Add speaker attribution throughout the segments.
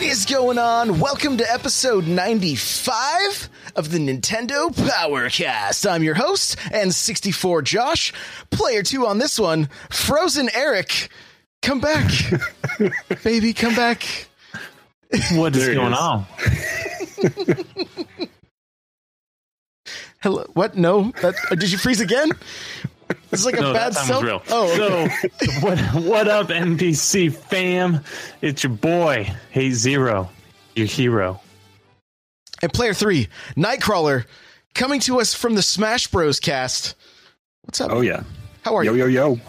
Speaker 1: What is going on? Welcome to episode 95 of the Nintendo Powercast. I'm your host, N64 Josh. Player 2 on this one, Frozen Eric. Come back. Baby, come back.
Speaker 2: What is going
Speaker 3: is.
Speaker 2: on?
Speaker 1: Hello. What? No. That, did you freeze again? It's like a
Speaker 2: No,
Speaker 1: bad
Speaker 2: that time
Speaker 1: cell.
Speaker 2: was real.
Speaker 1: Oh, okay.
Speaker 2: So, what what up, NPC fam? It's your boy, Hey Zero, your hero.
Speaker 1: And player 3, Nightcrawler, coming to us from the Smash Bros cast. What's up?
Speaker 3: Oh yeah.
Speaker 1: How are
Speaker 3: Yo
Speaker 1: you?
Speaker 3: yo yo. Yo.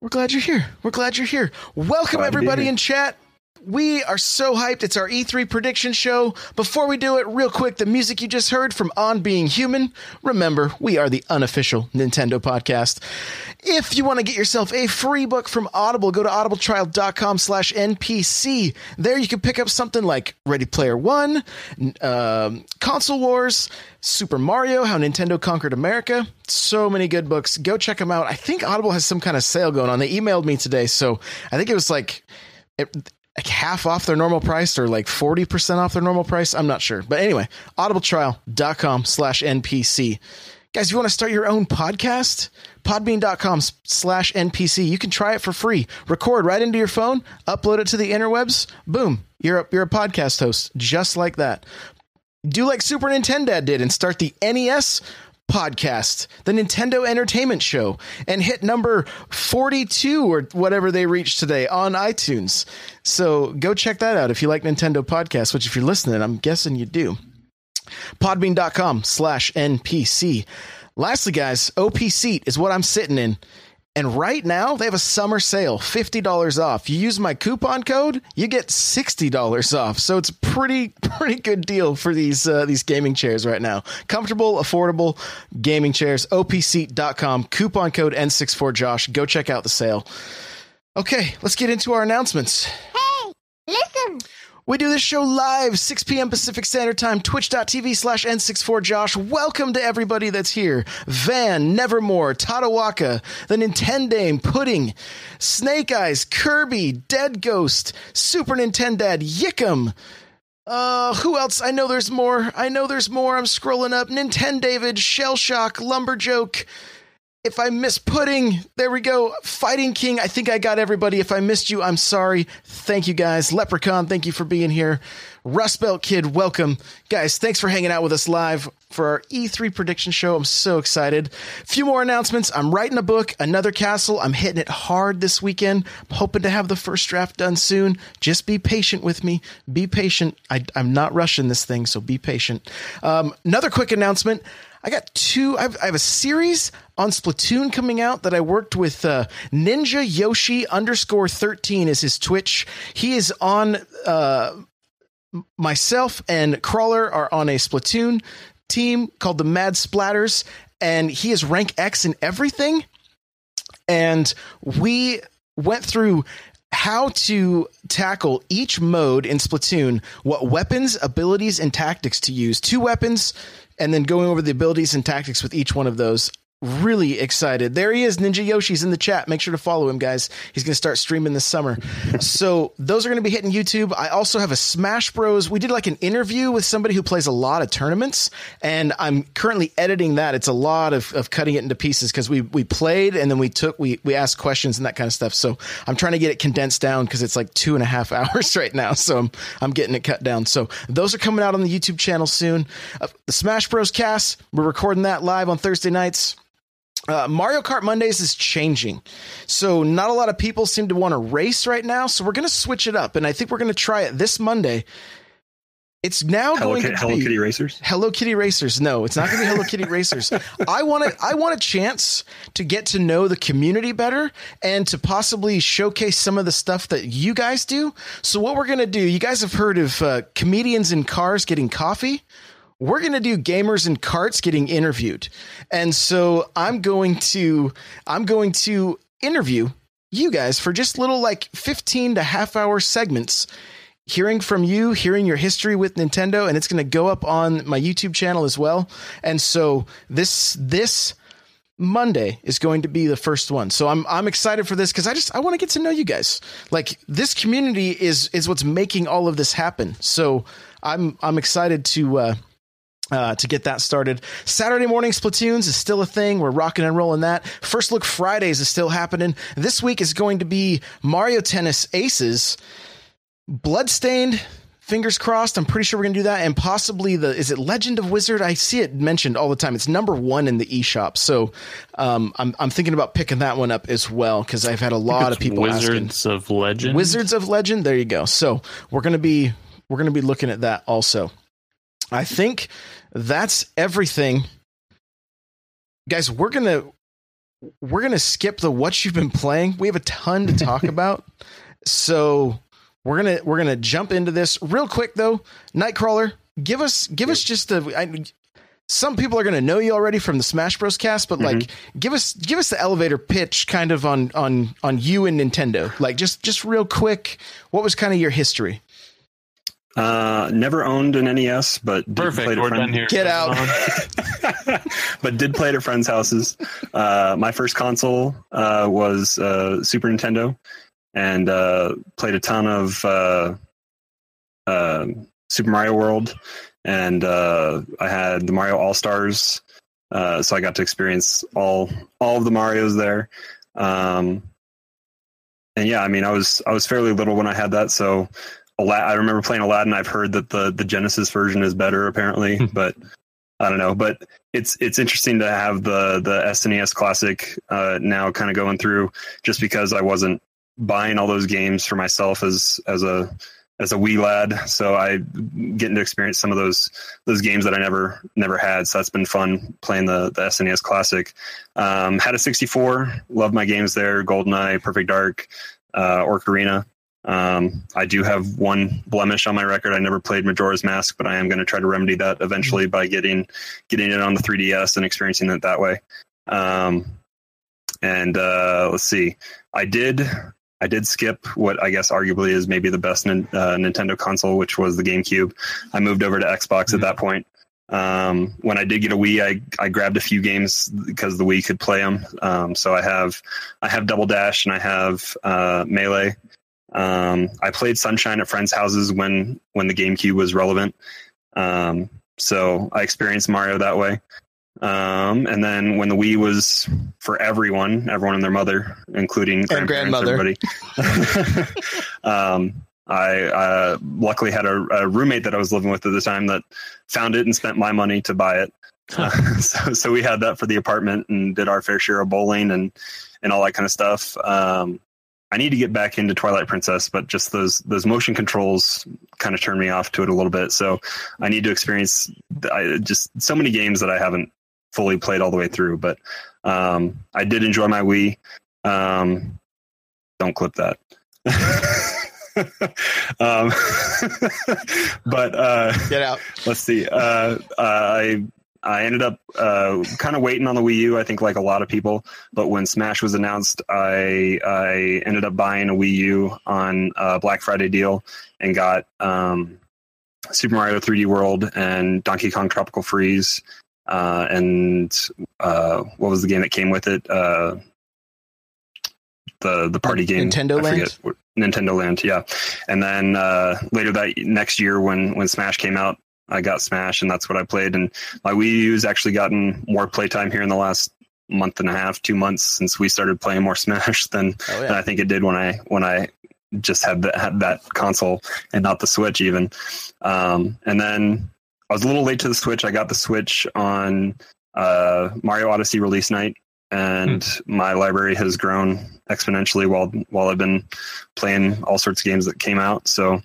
Speaker 1: We're glad you're here. We're glad you're here. Welcome,
Speaker 3: Glad
Speaker 1: everybody
Speaker 3: here.
Speaker 1: in chat. We are so hyped. It's our E3 prediction show. Before we do it, real quick, the music you just heard from On Being Human. Remember, we are the unofficial Nintendo podcast. If you want to get yourself a free book from Audible, go to audibletrial.com slash NPC. There you can pick up something like Ready Player One, um, Console Wars, Super Mario, How Nintendo Conquered America. So many good books. Go check them out. I think Audible has some kind of sale going on. They emailed me today, so I think it was like like half off their normal price or like 40% off their normal price. I'm not sure. But anyway, audibletrial.com slash NPC. Guys, if you want to start your own podcast, podbean.com slash NPC. You can try it for free. Record right into your phone, upload it to the interwebs. Boom. You're a, you're a podcast host just like that do like Super Nintendo did and start the NES podcast, the Nintendo Entertainment Show, and hit number 42 or whatever they reached today on iTunes. So go check that out if you like Nintendo podcasts, which if you're listening, I'm guessing you do. Podbean.com slash NPC. Lastly, guys, OP Seat is what I'm sitting in. And right now, they have a summer sale, $50 off. You use my coupon code, you get $60 off. So it's a pretty pretty good deal for these uh, these gaming chairs right now. Comfortable, affordable gaming chairs. opseat.com, coupon code N64Josh. Go check out the sale. Okay, let's get into our announcements. We do this show live, 6 p.m. Pacific Standard Time, twitch.tv slash N64Josh. Welcome to everybody that's here. Van, Nevermore, Tatawaka, the Nintendame, Pudding, Snake Eyes, Kirby, Dead Ghost, Super Nintendad, Yickum. Uh, who else? I know there's more. I know there's more. I'm scrolling up. Nintendavid, Shell Shock, Lumberjoke. If I miss Pudding, there we go. Fighting King, I think I got everybody. If I missed you, I'm sorry. Thank you guys. Leprechaun, thank you for being here. Rust Belt Kid, welcome. Guys, thanks for hanging out with us live for our E3 prediction show. I'm so excited. A few more announcements. I'm writing a book, Another Castle. I'm hitting it hard this weekend. I'm hoping to have the first draft done soon. Just be patient with me. Be patient. I, I'm not rushing this thing, so be patient. Um, another quick announcement. I got two. I have, I have a series on Splatoon coming out that I worked with uh, Ninja Yoshi underscore thirteen is his Twitch. He is on. Uh, myself and Crawler are on a Splatoon team called the Mad Splatters, and he is rank X in everything. And we went through how to tackle each mode in Splatoon, what weapons, abilities, and tactics to use. Two weapons, and then going over the abilities and tactics with each one of those. Really excited. There he is, Ninja Yoshi's in the chat. Make sure to follow him, guys. He's going to start streaming this summer. so those are going to be hitting YouTube. I also have a Smash Bros. We did like an interview with somebody who plays a lot of tournaments, and I'm currently editing that. It's a lot of, of cutting it into pieces because we we played and then we took we we asked questions and that kind of stuff. So I'm trying to get it condensed down because it's like two and a half hours right now. So I'm I'm getting it cut down. So those are coming out on the YouTube channel soon. Uh, the Smash Bros. cast, we're recording that live on Thursday nights. Uh, Mario Kart Mondays is changing. So, not a lot of people seem to want to race right now. So, we're going to switch it up. And I think we're going to try it this Monday. It's now
Speaker 3: Hello,
Speaker 1: going to
Speaker 3: Hello
Speaker 1: be
Speaker 3: Kitty Racers.
Speaker 1: Hello Kitty Racers. No, it's not going to be Hello Kitty Racers. I want to. I want a chance to get to know the community better and to possibly showcase some of the stuff that you guys do. So what we're going to do? You guys have heard of uh, comedians in cars getting coffee. We're going to do gamers and carts getting interviewed, and so I'm going to. I'm going to interview you guys for just little like 15 to half hour segments hearing from you, hearing your history with Nintendo, and it's going to go up on my YouTube channel as well. And so this this Monday is going to be the first one. So I'm I'm excited for this because I just I want to get to know you guys. Like this community is is what's making all of this happen. So I'm I'm excited to. Uh, uh, to get that started. Saturday morning Splatoons is still a thing. We're rocking and rolling that. First Look Fridays is still happening. This week is going to be Mario Tennis Aces. Bloodstained, fingers crossed. I'm pretty sure we're gonna do that, and possibly the is it Legend of Wizard? I see it mentioned all the time. It's number one in the eShop, so um, I'm I'm thinking about picking that one up as well because I've had a lot of people asking.
Speaker 2: Wizards of Legend.
Speaker 1: Wizards of Legend. There you go. So we're gonna be we're gonna be looking at that also. I think that's everything, guys. We're gonna we're gonna skip the what you've been playing. We have a ton to talk about, so we're gonna we're gonna jump into this real quick though. Nightcrawler, give us give us just a. I, some people are going to know you already from the Smash Bros. cast, but like, mm-hmm. give us give us the elevator pitch, kind of on on on you and Nintendo. Like, just just real quick, what was kind of your history?
Speaker 3: Uh, never owned an NES, but did
Speaker 2: Perfect.
Speaker 3: play at
Speaker 2: We're
Speaker 3: friend-
Speaker 2: done here.
Speaker 1: Get out.
Speaker 3: but did play it at friends' houses. Uh, my first console uh, was uh, Super Nintendo, and uh, played a ton of uh, uh, Super Mario World, and uh, I had the Mario All Stars, uh, so I got to experience all all of the Mario's there. Um, and yeah, I mean, I was I was fairly little when I had that, so Ala- I remember playing Aladdin. I've heard that the the Genesis version is better, apparently, but I don't know. But it's it's interesting to have the the SNES Classic uh, now kind of going through, just because I wasn't buying all those games for myself as as a as a wee lad. So I getting to experience some of those those games that I never never had. So that's been fun playing the the SNES Classic. Um, had a 64. Love my games there. GoldenEye, Perfect Dark, uh, Ocarina. Um, I do have one blemish on my record. I never played Majora's Mask, but I am going to try to remedy that eventually by getting getting it on the 3DS and experiencing it that way. Um, and uh, let's see, I did I did skip what I guess arguably is maybe the best uh, Nintendo console, which was the GameCube. I moved over to Xbox at that point. Um, when I did get a Wii, I, I grabbed a few games because the Wii could play them. Um, so I have I have Double Dash and I have uh, Melee. Um, I played Sunshine at friends' houses when when the GameCube was relevant. Um, so I experienced Mario that way. Um, and then when the Wii was for everyone, everyone and their mother, including
Speaker 1: And grandmother.
Speaker 3: everybody. um, I uh, luckily had a, a roommate that I was living with at the time that found it and spent my money to buy it. Uh, so, so we had that for the apartment and did our fair share of bowling and and all that kind of stuff. Um, I need to get back into Twilight Princess, but just those those motion controls kind of turn me off to it a little bit. So I need to experience I, just so many games that I haven't fully played all the way through. But um, I did enjoy my Wii. Um, don't clip that. um, but uh,
Speaker 1: Get out.
Speaker 3: let's see. Uh, I I ended up uh, kind of waiting on the Wii U. I think like a lot of people. But when Smash was announced, I I ended up buying a Wii U on a Black Friday deal and got um, Super Mario 3D World and Donkey Kong Tropical Freeze. Uh, and uh, what was the game that came with it? Uh, the the party game
Speaker 1: Nintendo
Speaker 3: I
Speaker 1: Land?
Speaker 3: forget Nintendo Land, yeah. And then uh, later that next year, when when Smash came out, I got Smash, and that's what I played. And my Wii U's actually gotten more playtime here in the last month and a half, two months since we started playing more Smash than,
Speaker 1: Oh,
Speaker 3: than. I think it did when I when I just had that had that console and not the Switch even. Um, and then I was a little late to the Switch. I got the Switch on uh, Mario Odyssey release night. and my library has grown exponentially while while I've been playing all sorts of games that came out. So,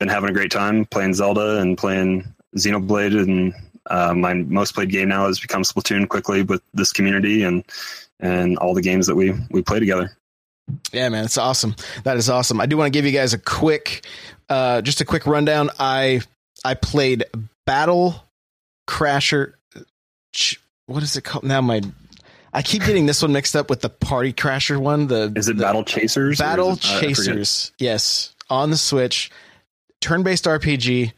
Speaker 3: been having a great time playing Zelda and playing Xenoblade, and uh, my most played game now has become Splatoon quickly with this community and and all the games that we we play together.
Speaker 1: Yeah, man, it's awesome. That is awesome. I do want to give you guys a quick, uh, just a quick rundown. I I played Battle Crasher. What is it called now? My I keep getting this one mixed up with the Party Crasher one. The
Speaker 3: Is it
Speaker 1: the
Speaker 3: Battle Chasers?
Speaker 1: Battle
Speaker 3: it-
Speaker 1: Chasers. Yes, on the Switch, turn-based RPG.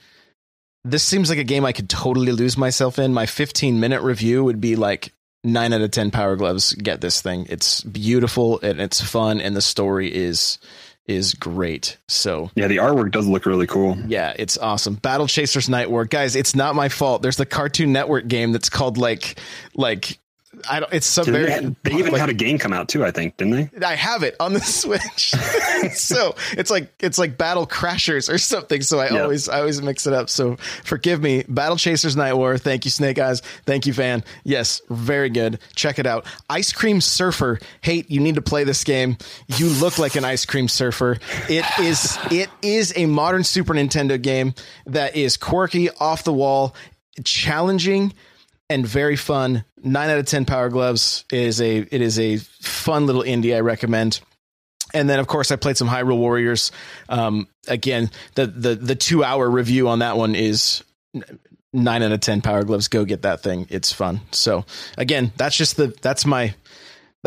Speaker 1: This seems like a game I could totally lose myself in. My 15 minute review would be like nine out of 10 Power Gloves. Get this thing. It's beautiful and it's fun, and the story is is great. So
Speaker 3: Yeah, the artwork does look really cool.
Speaker 1: yeah, it's awesome. Battle Chasers Night War, guys. It's not my fault. There's the Cartoon Network game that's called like like I don't. It's some very.
Speaker 3: they, they even
Speaker 1: like-
Speaker 3: had a game come out too, I think, didn't they?
Speaker 1: I have it on the Switch. so it's like it's like Battle Crashers or something. So I
Speaker 3: Yeah.
Speaker 1: always I always mix it up. So forgive me. Battle Chasers Night War. Thank you, Snake Eyes. Thank you, Van. Yes, very good. Check it out. Ice Cream Surfer. Hate, you need to play this game. You look like an ice cream surfer. It is it is a modern Super Nintendo game that is quirky, off the wall, challenging and very fun. Nine out of ten Power Gloves is a it is a fun little indie. I recommend. And then, of course, I played some Hyrule Warriors. Um, again, the the the two hour review on that one is nine out of ten Power Gloves. Go get that thing; it's fun. So, again, that's just the that's my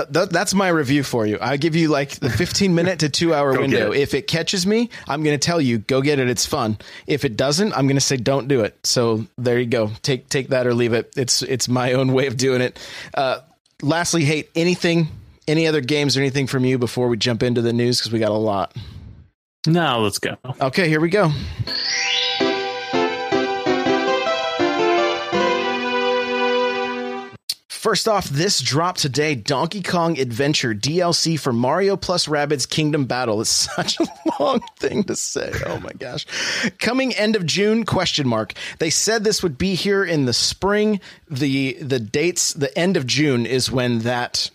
Speaker 1: th- th- that's my review for you. I give you like the 15 minute to two hour window.
Speaker 3: it.
Speaker 1: If it catches me, I'm going to tell you, go get it. It's fun. If it doesn't, I'm going to say, don't do it. So there you go. Take, take that or leave it. It's, it's my own way of doing it. Uh, lastly, hate anything, any other games or anything from you before we jump into the news? Cause we got a lot.
Speaker 2: Now let's go.
Speaker 1: Okay, here we go. First off, this dropped today Donkey Kong Adventure DLC for Mario plus Rabbids Kingdom Battle. It's such a long thing to say. Oh my gosh. Coming end of June question mark. They said this would be here in the spring. The the dates the end of June is when that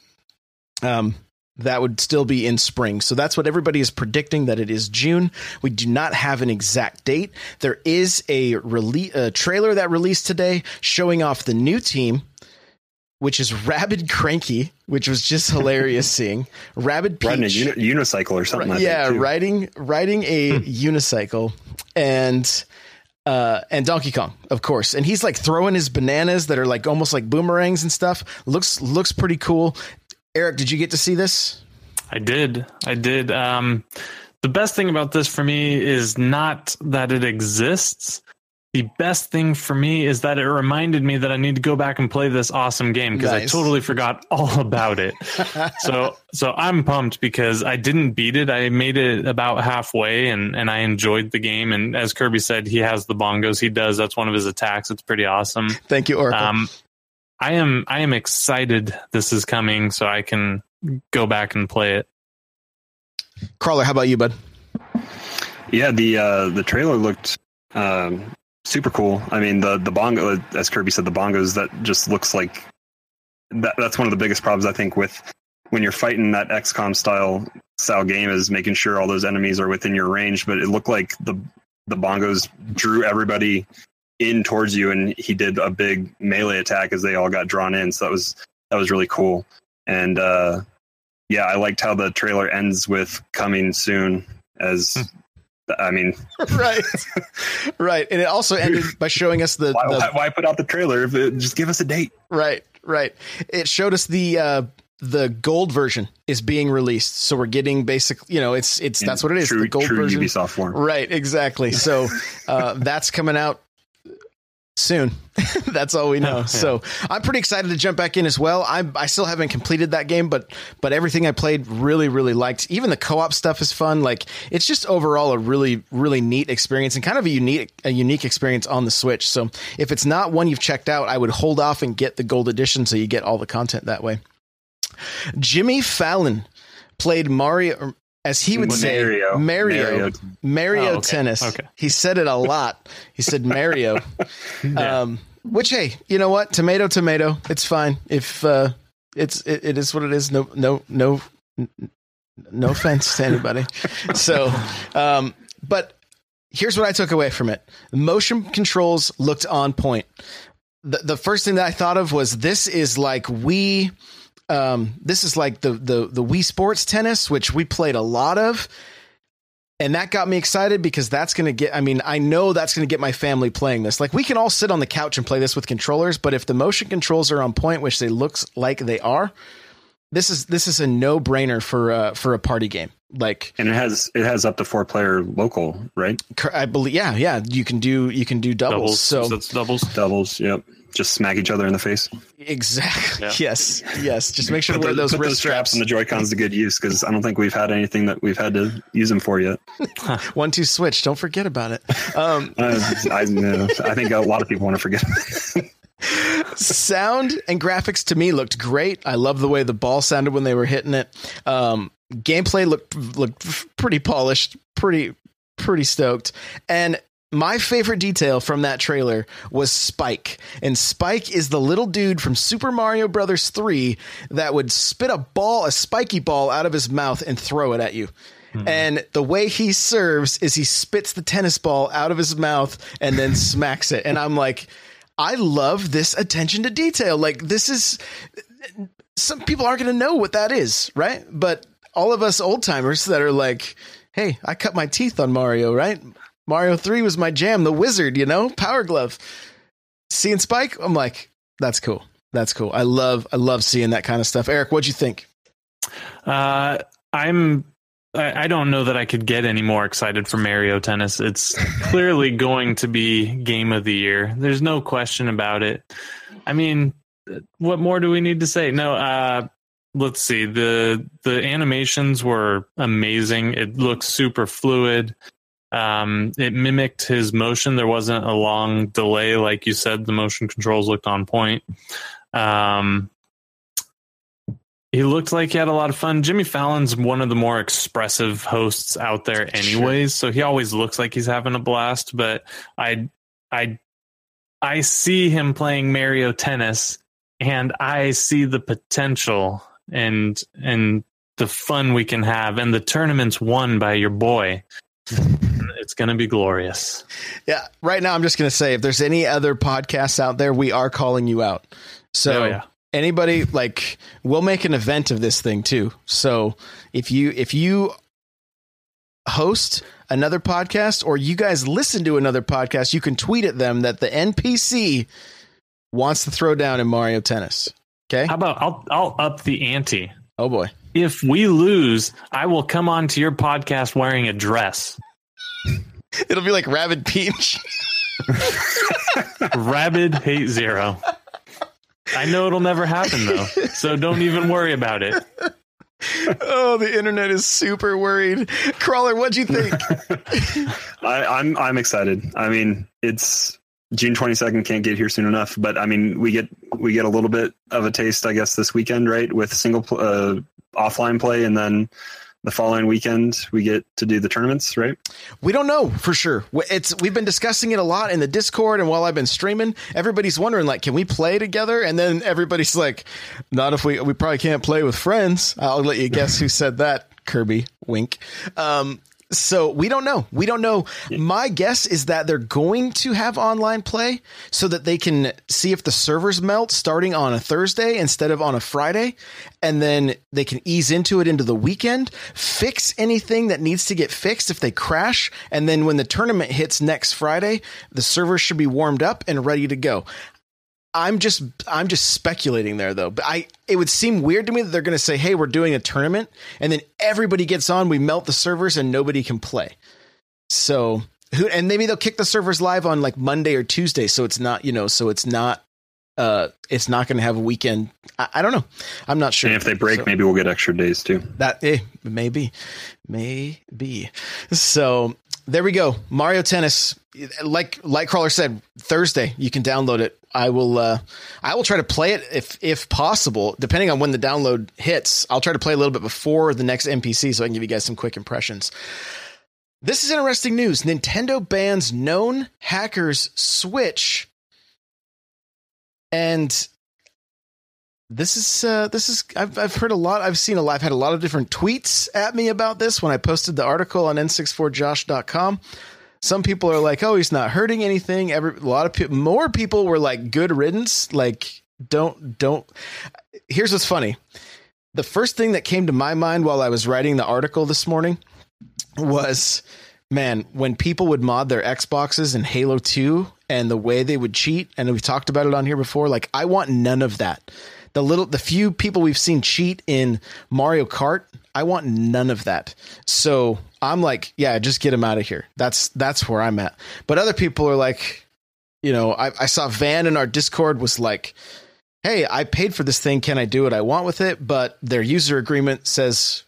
Speaker 1: um that would still be in spring. So that's what everybody is predicting that it is June. We do not have an exact date. There is a release a trailer that released today showing off the new team which is Rabbid Cranky, which was just hilarious seeing. Rabbid Peach.
Speaker 3: Riding a uni- unicycle or something. I
Speaker 1: yeah,
Speaker 3: think, too.
Speaker 1: riding riding a unicycle and uh, and Donkey Kong, of course. And he's like throwing his bananas that are like almost like boomerangs and stuff. Looks looks pretty cool. Eric, did you get to see this?
Speaker 2: I did. I did. Um, the best thing about this for me is not that it exists. The best thing for me is that it reminded me that I need to go back and play this awesome game because
Speaker 1: Nice.
Speaker 2: I totally forgot all about it. so so I'm pumped because I didn't beat it. I made it about halfway and and I enjoyed the game. And as Kirby said, he has the bongos. He does. That's one of his attacks. It's pretty awesome.
Speaker 1: Thank you, Oracle.
Speaker 2: Um, I am I am excited this is coming so I can go back and play it.
Speaker 1: Crawler, how about you, bud?
Speaker 3: Yeah, the uh, the trailer looked um, super cool. I mean, the the bongo, as Kirby said, the bongos that just looks like that. That's one of the biggest problems I think with when you're fighting that XCOM style style game is making sure all those enemies are within your range. But it looked like the the bongos drew everybody in towards you, and he did a big melee attack as they all got drawn in. So that was that was really cool. And uh, yeah, I liked how the trailer ends with coming soon. As I mean,
Speaker 1: right, right. And it also ended by showing us the,
Speaker 3: why,
Speaker 1: the
Speaker 3: why, why put out the trailer if it, just give us a date?
Speaker 1: Right, right. It showed us the uh the gold version is being released. So we're getting basic, you know, it's it's that's what it is.
Speaker 3: True,
Speaker 1: the gold version.
Speaker 3: Ubisoft form.
Speaker 1: Right, exactly. So uh that's coming out soon. that's all we know.
Speaker 2: Yeah.
Speaker 1: So I'm pretty excited to jump back in as well. I I still haven't completed that game, but but everything I played really really liked. Even the co-op stuff is fun. Like it's just overall a really really neat experience and kind of a unique a unique experience on the Switch. So if it's not one you've checked out, I would hold off and get the gold edition so you get all the content that way. Jimmy Fallon played Mario as he would say
Speaker 3: Mario.
Speaker 1: Mario
Speaker 3: Mario.
Speaker 1: Mario
Speaker 2: Oh, okay.
Speaker 1: tennis.
Speaker 2: Okay.
Speaker 1: He said it a lot. He said Mario.
Speaker 2: Yeah.
Speaker 1: Um, which hey, you know what? Tomato, tomato. It's fine. If uh, It's it, it is what it is. No no no no offense to anybody. So, um, but here's what I took away from it: motion controls looked on point. The the first thing that I thought of was this is like we. Um, this is like the the the Wii Sports tennis, which we played a lot of, and that got me excited because that's going to get. I mean, I know that's going to get my family playing this. Like we can all sit on the couch and play this with controllers, but if the motion controls are on point, which they looks like they are, this is this is a no brainer for uh, for a party game. Like,
Speaker 3: and it has it has up to four player local, right?
Speaker 1: I believe, yeah, yeah. You can do you can do doubles.
Speaker 2: doubles.
Speaker 1: So
Speaker 2: that's doubles.
Speaker 3: Doubles, yep. Just smack each other in the face.
Speaker 1: exactly,
Speaker 2: Yeah.
Speaker 1: yes, yes. Just make sure to
Speaker 3: Put,
Speaker 1: wear
Speaker 3: the-
Speaker 1: those
Speaker 3: put
Speaker 1: wrist
Speaker 3: those straps
Speaker 1: straps.
Speaker 3: and the Joy Cons to good use because I don't think we've had anything that we've had to use them for yet.
Speaker 1: One two switch. Don't forget about it. Um,
Speaker 3: Uh, I, know. I think a lot of people want to forget.
Speaker 1: sound and graphics to me looked great. I love the way the ball sounded when they were hitting it. Um, gameplay looked looked pretty polished, pretty pretty stoked. And my favorite detail from that trailer was Spike. And Spike is the little dude from Super Mario Brothers 3 that would spit a ball, a spiky ball out of his mouth and throw it at you. Hmm. And the way he serves is he spits the tennis ball out of his mouth and then smacks it. And I'm like, I love this attention to detail. Like this is some people aren't going to know what that is, right? But all of us old timers that are like, "Hey, I cut my teeth on Mario, right? Mario 3 was my jam, the wizard, you know, Power Glove." Seeing Spike, I'm like, that's cool. That's cool. I love I love seeing that kind of stuff. Eric, what'd you think?
Speaker 2: Uh, I'm. I I don't know that I could get any more excited for Mario Tennis. It's clearly going to be game of the year. There's no question about it. I mean, what more do we need to say? No. Uh, let's see. the The animations were amazing. It looks super fluid. Um, it mimicked his motion. There wasn't a long delay, like you said. The motion controls looked on point. Um, he looked like he had a lot of fun. Jimmy Fallon's one of the more expressive hosts out there, anyways. So he always looks like he's having a blast. But I, I, I see him playing Mario Tennis, and I see the potential and and the fun we can have, and the tournaments won by your boy. it's going to be glorious.
Speaker 1: Yeah, right now I'm just going to say if there's any other podcasts out there, we are calling you out. So
Speaker 2: Oh, yeah.
Speaker 1: anybody like we'll make an event of this thing too. So if you if you host another podcast or you guys listen to another podcast, you can tweet at them that the NPC wants to throw down in Mario Tennis. Okay?
Speaker 2: How about I'll I'll up the ante.
Speaker 1: Oh boy.
Speaker 2: If we lose, I will come on to your podcast wearing a dress.
Speaker 1: It'll be like Rabbid Peach.
Speaker 2: Rabid hate zero. I know it'll never happen though, so don't even worry about it.
Speaker 1: oh, the internet is super worried. Crawler, what'd you think?
Speaker 3: I, I'm I'm excited. I mean, it's June 22nd. Can't get here soon enough. But I mean, we get we get a little bit of a taste, I guess, this weekend, right? With single pl- uh, offline play, and then the following weekend we get to do the tournaments, right?
Speaker 1: We don't know for sure. It's we've been discussing it a lot in the Discord, and while I've been streaming, everybody's wondering like, can we play together? And then everybody's like, not if we we probably can't play with friends. I'll let you guess who said that. Kirby, wink. Um, so we don't know. We don't know. My guess is that they're going to have online play so that they can see if the servers melt starting on a Thursday instead of on a Friday. And then they can ease into it into the weekend, fix anything that needs to get fixed if they crash. And then when the tournament hits next Friday, the servers should be warmed up and ready to go. I'm just I'm just speculating there though. But I it would seem weird to me that they're going to say, "Hey, we're doing a tournament," and then everybody gets on, we melt the servers, and nobody can play. So who and maybe they'll kick the servers live on like Monday or Tuesday, so it's not you know, so it's not uh it's not going to have a weekend. I, I don't know. I'm not sure.
Speaker 3: And if they break,
Speaker 1: So-
Speaker 3: maybe we'll get extra days too.
Speaker 1: that eh, maybe, maybe. So there we go. Mario Tennis. Like Nightcrawler said, Thursday you can download it. I will. Uh, I will try to play it if if possible, depending on when the download hits. I'll try to play a little bit before the next NPC, so I can give you guys some quick impressions. This is interesting news. Nintendo bans known hackers Switch, and this is uh, this is I've I've heard a lot. I've seen a lot. I've had a lot of different tweets at me about this when I posted the article on n64josh.com. Some people are like, "Oh, he's not hurting anything." Every a lot of people, more people were like, "Good riddance." Like, don't don't. Here's what's funny. The first thing that came to my mind while I was writing the article this morning was, man, when people would mod their Xboxes in Halo Two and the way they would cheat, and we've talked about it on here before. Like, I want none of that the little the few people we've seen cheat in Mario Kart, I want none of that. So I'm like, yeah, just get him out of here. That's that's where I'm at. But other people are like, you know, I, I saw Van in our Discord was like, hey, I paid for this thing. Can I do what I want with it? But their user agreement says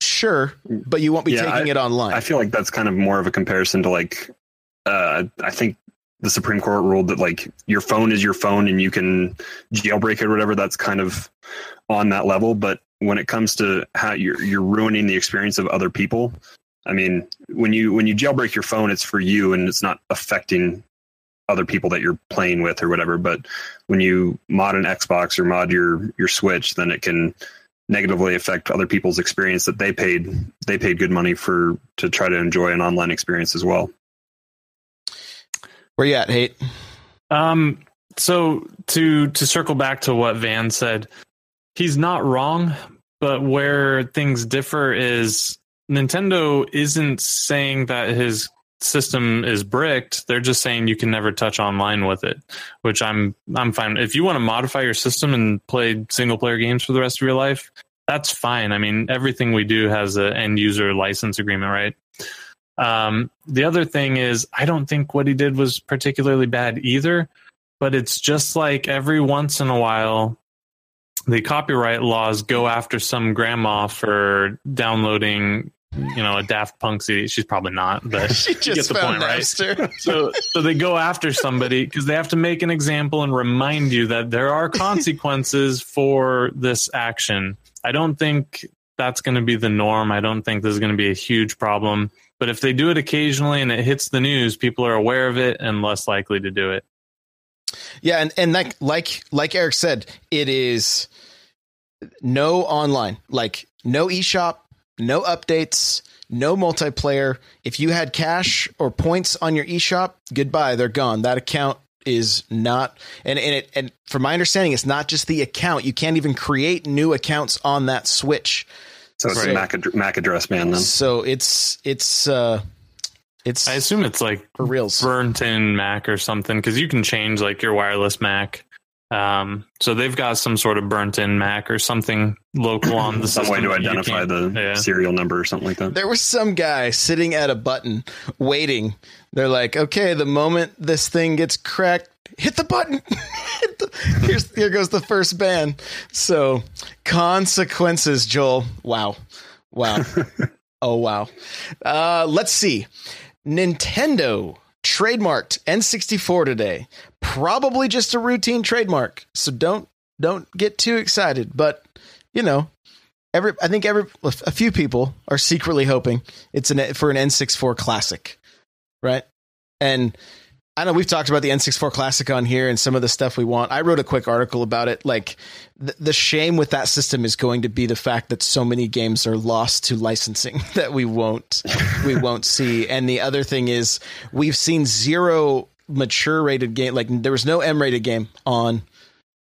Speaker 1: sure, but you won't be
Speaker 3: Yeah,
Speaker 1: taking it online.
Speaker 3: I feel like that's kind of more of a comparison to like, uh, I think the Supreme Court ruled that like your phone is your phone and you can jailbreak it or whatever. That's kind of on that level. But when it comes to how you're you're ruining the experience of other people, I mean, when you when you jailbreak your phone, it's for you and it's not affecting other people that you're playing with or whatever. But when you mod an Xbox or mod your your Switch, then it can negatively affect other people's experience that they paid they paid good money for to try to enjoy an online experience as well.
Speaker 1: Where you at, hate?
Speaker 2: Um, so to to circle back to what Van said, he's not wrong, but where things differ is Nintendo isn't saying that his system is bricked. They're just saying you can never touch online with it, which I'm I'm fine. If you want to modify your system and play single player games for the rest of your life, that's fine. I mean, everything we do has an end user license agreement, right? Um, the other thing is, I don't think what he did was particularly bad either, but it's just like every once in a while, the copyright laws go after some grandma for downloading, you know, a Daft Punk CD. She's probably not, but
Speaker 1: She
Speaker 2: you get
Speaker 1: just
Speaker 2: the
Speaker 1: found
Speaker 2: point, right? So so they go after somebody because they have to make an example and remind you that there are consequences for this action. I don't think that's going to be the norm. I don't think this is going to be a huge problem. But if they do it occasionally and it hits the news, people are aware of it and less likely to do it.
Speaker 1: Yeah, and and like like like Eric said, it is no online, like no eShop, no updates, no multiplayer. If you had cash or points on your eShop, goodbye, they're gone. That account is not and and it and from my understanding, it's not just the account. You can't even create new accounts on that Switch.
Speaker 3: So it's
Speaker 1: Right.
Speaker 3: a MAC, ad- MAC address man then.
Speaker 1: So it's it's uh it's
Speaker 2: I assume it's like
Speaker 1: for reals.
Speaker 2: burnt in Mac or something because you can change like your wireless Mac. Um, so they've got some sort of burnt in Mac or something local on the
Speaker 3: Some way
Speaker 2: system
Speaker 3: to
Speaker 2: that you
Speaker 3: identify the
Speaker 2: yeah.
Speaker 3: serial number or something like that.
Speaker 1: There was some guy sitting at a button waiting. They're like, okay, the moment this thing gets cracked, hit the button. Hit the- Here's, here goes the first ban. So, consequences, Joel. Wow. Wow. oh, wow. Uh, let's see. Nintendo trademarked N64 today. Probably just a routine trademark. So don't don't get too excited, but you know, every I think every a few people are secretly hoping it's an for an N64 classic, right? And I know we've talked about the N64 classic on here and some of the stuff we want. I wrote a quick article about it. Like the, the shame with that system is going to be the fact that so many games are lost to licensing that we won't we won't see. And the other thing is we've seen zero mature rated game. Like there was no M rated game on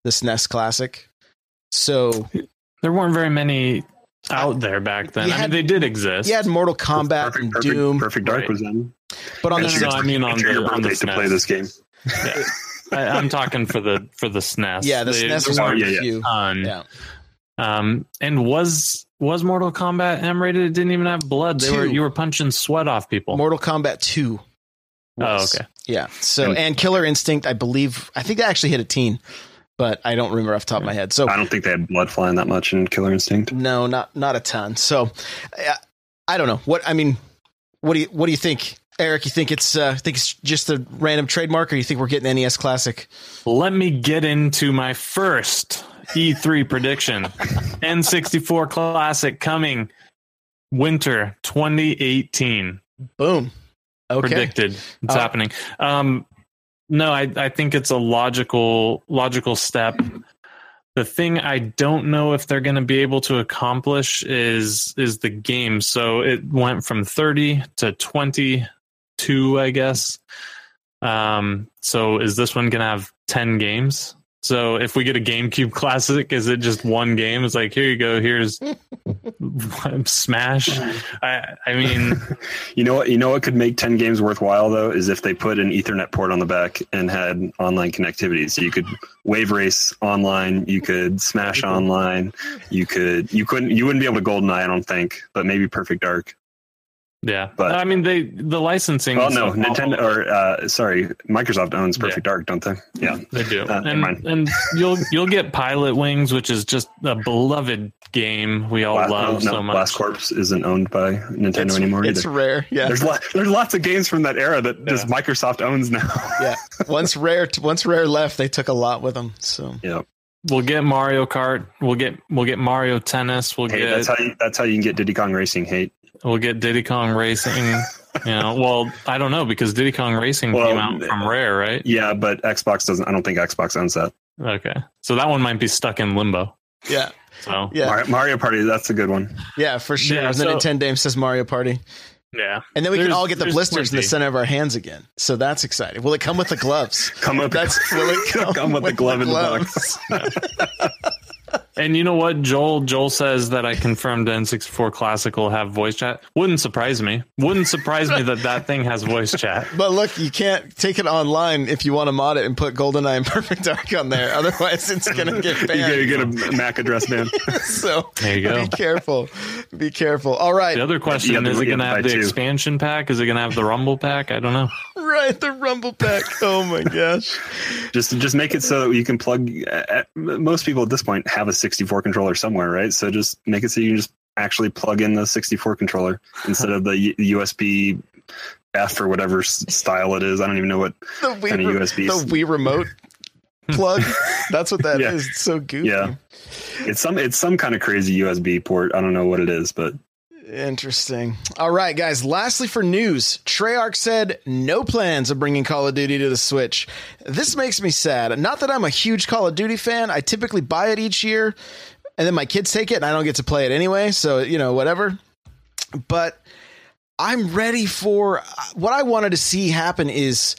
Speaker 1: the SNES Classic. So
Speaker 2: There weren't very many out there back then. I
Speaker 1: had-
Speaker 2: mean, they did exist.
Speaker 1: you had Mortal Kombat
Speaker 3: perfect,
Speaker 1: and
Speaker 3: perfect,
Speaker 1: Doom,
Speaker 3: Perfect Dark
Speaker 2: Right.
Speaker 3: was in.
Speaker 1: but on
Speaker 2: No,
Speaker 1: the
Speaker 2: no, no, I mean on
Speaker 3: Enter your
Speaker 2: the on the
Speaker 3: birthday to play this game.
Speaker 2: Yeah. I, I'm talking for the for the SNES.
Speaker 1: yeah, the
Speaker 2: They-
Speaker 1: SNES was
Speaker 2: there
Speaker 3: yeah,
Speaker 1: a
Speaker 3: yeah.
Speaker 1: few.
Speaker 2: a.
Speaker 1: Yeah.
Speaker 2: Um, and was was Mortal Kombat M rated? It didn't even have blood. They were you were punching sweat off people.
Speaker 1: Mortal Kombat 2.
Speaker 2: oh, okay.
Speaker 1: Yeah. So
Speaker 3: And-
Speaker 1: and Killer Instinct, I believe I think they actually hit a teen, but I don't remember off the top of my head. So
Speaker 3: I don't think they had blood flying that much in Killer Instinct.
Speaker 1: no, not not a ton. So I, I don't know. What I mean, what do you what do you think? Eric, you think it's uh think it's just a random trademark or you think we're getting NES Classic?
Speaker 2: Let me get into my first E3 prediction. N64 Classic coming winter 2018.
Speaker 1: Boom. Okay.
Speaker 2: predicted it's
Speaker 1: Uh,
Speaker 2: happening um no I, I think it's a logical logical step The thing I don't know if they're going to be able to accomplish is is the game. So it went from 30 to 22, I guess. Um, so is this one going to have 10 games? So if we get a GameCube Classic, is it just one game? It's like here you go. Here's Smash. I I mean,
Speaker 3: You know what? You know what could make ten games worthwhile though is if they put an Ethernet port on the back and had online connectivity. So you could wave race online, you could smash online, you could you couldn't you wouldn't be able to GoldenEye, I don't think, but maybe Perfect Dark.
Speaker 2: Yeah.
Speaker 3: But-
Speaker 2: I mean, they the licensing.
Speaker 3: Well, no,
Speaker 2: so
Speaker 3: Nintendo or uh, sorry, Microsoft owns Perfect Dark, don't they? Yeah.
Speaker 2: They do,
Speaker 3: Uh, never
Speaker 2: and
Speaker 3: mind.
Speaker 2: and you'll you'll get Pilot Wings, which is just a beloved game we all
Speaker 3: Blast,
Speaker 2: love
Speaker 3: no,
Speaker 2: so much.
Speaker 3: Blast Corps isn't owned by Nintendo
Speaker 1: it's,
Speaker 3: anymore
Speaker 1: it's
Speaker 3: either.
Speaker 1: rare. Yeah.
Speaker 3: There's lot, there's lots of games from that era that just Microsoft owns now.
Speaker 1: yeah. Once rare, once rare left, they took a lot with them. So
Speaker 3: yeah.
Speaker 2: We'll get Mario Kart. We'll get we'll get Mario Tennis. We'll
Speaker 3: Hey,
Speaker 2: get
Speaker 3: that's how you that's how you can get Diddy Kong Racing hate.
Speaker 2: We'll get Diddy Kong Racing. you know, well, I don't know because Diddy Kong Racing
Speaker 3: Well,
Speaker 2: came out from Rare, right?
Speaker 3: Yeah, but Xbox doesn't. I don't think Xbox owns that.
Speaker 2: Okay, so that one might be stuck in limbo.
Speaker 1: yeah,
Speaker 2: So
Speaker 1: yeah,
Speaker 3: Mario, Mario Party, that's a good one.
Speaker 1: yeah, for sure.
Speaker 2: Yeah,
Speaker 1: and the
Speaker 2: so-
Speaker 1: Nintendo says Mario Party,
Speaker 2: yeah,
Speaker 1: and then we can all get the
Speaker 2: there's
Speaker 1: blisters in the center of our hands again. So that's exciting. Will it come with the gloves?
Speaker 3: Come with
Speaker 1: That's will it come,
Speaker 3: Come with the glove in the box.
Speaker 1: gloves?
Speaker 2: And you know what, Joel? Joel says that I confirmed N64 Classic will have voice chat. Wouldn't surprise me. Wouldn't surprise me that that thing has voice chat.
Speaker 1: But look, you can't take it online if you want to mod it and put GoldenEye and Perfect Dark on there. Otherwise, it's gonna get
Speaker 3: you
Speaker 1: banned.
Speaker 3: get, you get a MAC address ban.
Speaker 1: so
Speaker 2: There you go.
Speaker 1: be careful. Be careful. All right,
Speaker 2: The other question
Speaker 3: You have
Speaker 2: is: it going to
Speaker 3: have to
Speaker 2: have
Speaker 3: buy
Speaker 2: the
Speaker 3: two.
Speaker 2: expansion pack? Is it going to have the Rumble pack? I don't know.
Speaker 1: right. The Rumble Pack. Oh my gosh.
Speaker 3: just just make it so that you can plug. uh, Most people at this point have a 64 controller somewhere, right? So just make it so you can just actually plug in the 64 controller instead of the USB F or whatever style it is. I don't even know what.
Speaker 1: The Wii,
Speaker 3: Kinda
Speaker 1: re-
Speaker 3: USB.
Speaker 1: the Wii remote plug. That's what that is.
Speaker 3: Yeah.
Speaker 1: It's so goofy.
Speaker 3: Yeah. It's some it's some kind of crazy USB port. I don't know what it is, but
Speaker 1: Interesting. All right, guys. Lastly, for news, Treyarch said no plans of bringing Call of Duty to the Switch. This makes me sad. Not that I'm a huge Call of Duty fan. I typically buy it each year, and then my kids take it, and I don't get to play it anyway. So you know, whatever. But I'm ready for uh, what I wanted to see happen. Is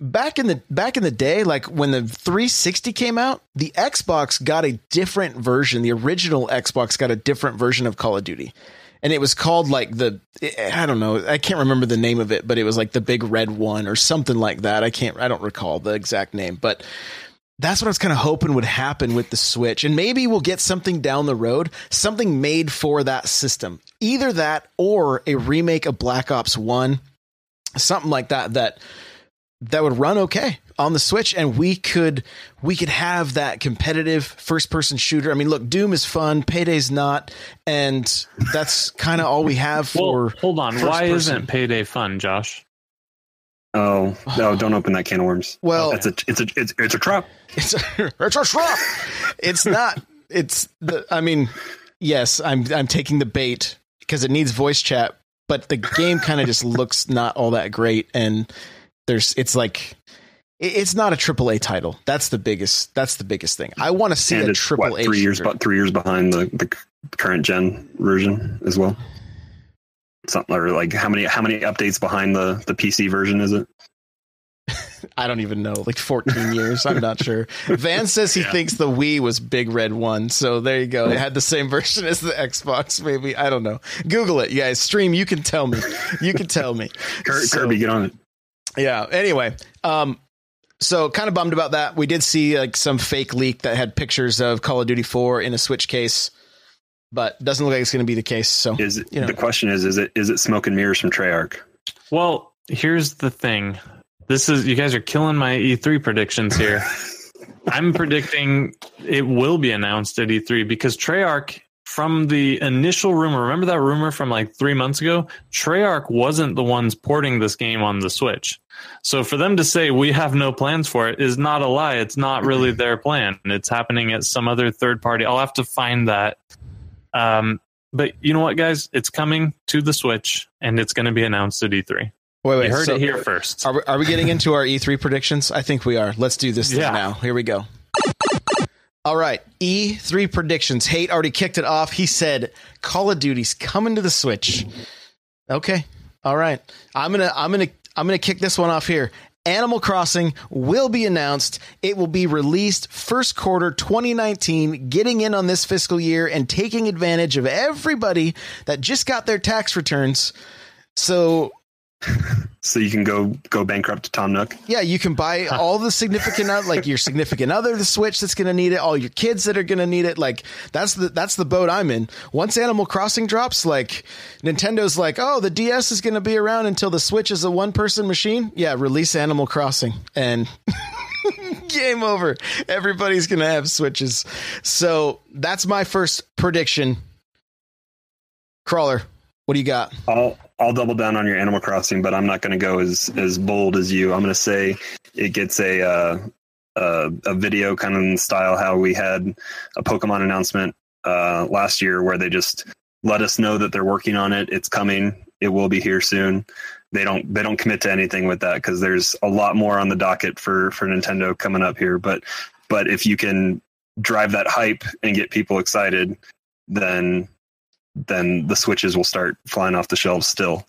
Speaker 1: back in the back in the day, like when the 360 came out, the Xbox got a different version. The original Xbox got a different version of Call of Duty and it was called like the eh, I don't know I can't remember the name of it, but it was like the big red one or something like that. I can't I don't recall the exact name, but that's what I was kind of hoping would happen with the Switch, and maybe we'll get something down the road, something made for that system, either that or a remake of Black Ops One, something like that that that would run okay on the Switch, and we could we could have that competitive first person shooter. I mean, look, Doom is fun, Payday's not, and that's kind of all we have for.
Speaker 2: Well, hold on.
Speaker 1: first
Speaker 2: Why
Speaker 1: person.
Speaker 2: isn't Payday fun, Josh?
Speaker 3: oh no, don't open that can of worms.
Speaker 1: Well-
Speaker 3: it's a it's a it's, it's a trap.
Speaker 1: It's a, it's a shrub. It's not. It's the. I mean, yes, I'm I'm taking the bait because it needs voice chat, but the game kind of just looks not all that great, and there's it's like it's not a triple A title. That's the biggest. That's the biggest thing. I want to see
Speaker 3: and
Speaker 1: a triple A
Speaker 3: three years but three years behind the, the current gen version as well. Something or like how many how many updates behind the the PC version is it?
Speaker 1: I don't even know, like 14 years. I'm not sure. Van says he
Speaker 2: Yeah.
Speaker 1: thinks the Wii was Big Red One. So there you go. It had the same version as the Xbox, maybe. I don't know. Google it, you guys. Stream, you can tell me. You can tell me.
Speaker 3: Kir-
Speaker 1: So-
Speaker 3: Kirby, get on it.
Speaker 1: Yeah. Anyway, um, so kind of bummed about that. We did see like some fake leak that had pictures of Call of Duty 4 in a Switch case, but doesn't look like it's going to be the case. So
Speaker 3: Is it,
Speaker 1: you know.
Speaker 3: the question is is it is it smoke and mirrors from Treyarch?
Speaker 2: Well, here's the thing. This is you guys are killing my E3 predictions here. I'm predicting it will be announced at E3 because Treyarch from the initial rumor, remember that rumor from like 3 months ago? Treyarch wasn't the ones porting this game on the Switch. So for them to say we have no plans for it is not a lie. It's not really their plan. It's happening at some other third party. I'll have to find that. Um, but you know what, guys? It's coming to the Switch, and it's going to be announced at E3.
Speaker 1: wait, wait.
Speaker 2: you heard
Speaker 1: so
Speaker 2: it here first.
Speaker 1: Are we, are we getting into our E3 predictions? I think we are. Let's do this
Speaker 2: Yeah.
Speaker 1: now. Here we go. All right, E3 predictions. Hate already kicked it off. He said Call of Duty's coming to the Switch. Okay. All right. I'm going to I'm going to I'm going to kick this one off here. Animal Crossing will be announced. It will be released first quarter 2019, getting in on this fiscal year and taking advantage of everybody that just got their tax returns. So
Speaker 3: so you can go go bankrupt to Tom Nook.
Speaker 1: Yeah, you can buy all the significant like your significant other the Switch that's going to need it, all your kids that are going to need it. Like that's the that's the boat I'm in. Once Animal Crossing drops, like Nintendo's like, "Oh, the DS is going to be around until the Switch is a one-person machine." Yeah, release Animal Crossing and game over. Everybody's going to have Switches. So, that's my first prediction. Crawler, what do you got?
Speaker 3: I'll I'll double down on your Animal Crossing, but I'm not going to go as as bold as you. I'm going to say it gets a uh, a, video kind of style how we had a Pokemon announcement uh, last year where they just let us know that they're working on it. It's coming. It will be here soon. They don't they don't commit to anything with that because there's a lot more on the docket for for Nintendo coming up here. But but if you can drive that hype and get people excited, then then the switches will start flying off the shelves still.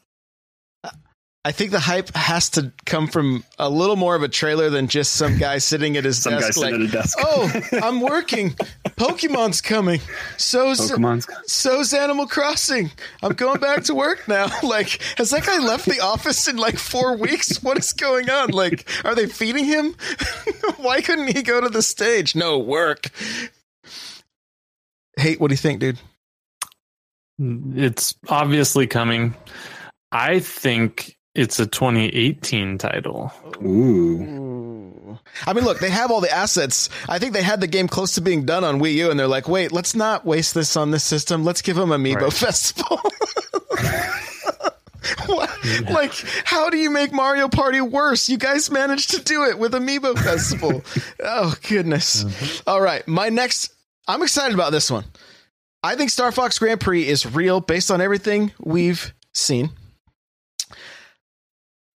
Speaker 1: I think the hype has to come from a little more of a trailer than just some guy sitting at his
Speaker 3: some
Speaker 1: desk.
Speaker 3: Guy like, at a desk.
Speaker 1: oh, I'm working. Pokemon's coming. So's
Speaker 3: Pokemon's
Speaker 1: so's Animal Crossing. I'm going back to work now. Like, has that guy left the office in like four weeks? What is going on? Like, are they feeding him? Why couldn't he go to the stage? No work. Hey, what do you think, dude?
Speaker 2: It's obviously coming. I think it's a 2018 title.
Speaker 3: Ooh.
Speaker 1: I mean, look, they have all the assets. I think they had the game close to being done on Wii U, and they're like, wait, let's not waste this on this system. Let's give them Amiibo right. Festival. like, how do you make Mario Party worse? You guys managed to do it with Amiibo Festival. oh, goodness. Mm-hmm. All right. My next, I'm excited about this one. I think Star Fox Grand Prix is real based on everything we've seen.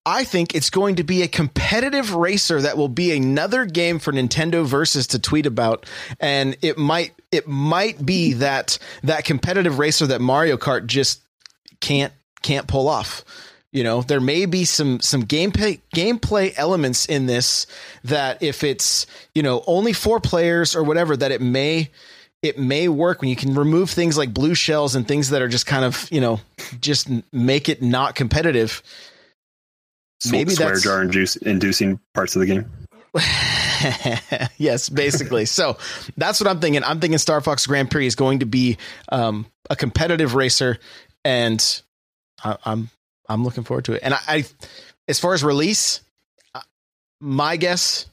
Speaker 1: I think it's going to be a competitive racer that will be another game for Nintendo Versus to tweet about, and it might it might be that that competitive racer that Mario Kart just can't can't pull off. You know, there may be some some gameplay gameplay elements in this that if it's you know only four players or whatever, that it may it may work when you can remove things like blue shells and things that are just kind of you know just make it not competitive.
Speaker 3: Maybe swear that's jar induce, inducing parts of the game.
Speaker 1: yes, basically. so that's what I'm thinking. I'm thinking Star Fox Grand Prix is going to be um, a competitive racer, and I, I'm I'm looking forward to it. And I, I as far as release, uh, my guess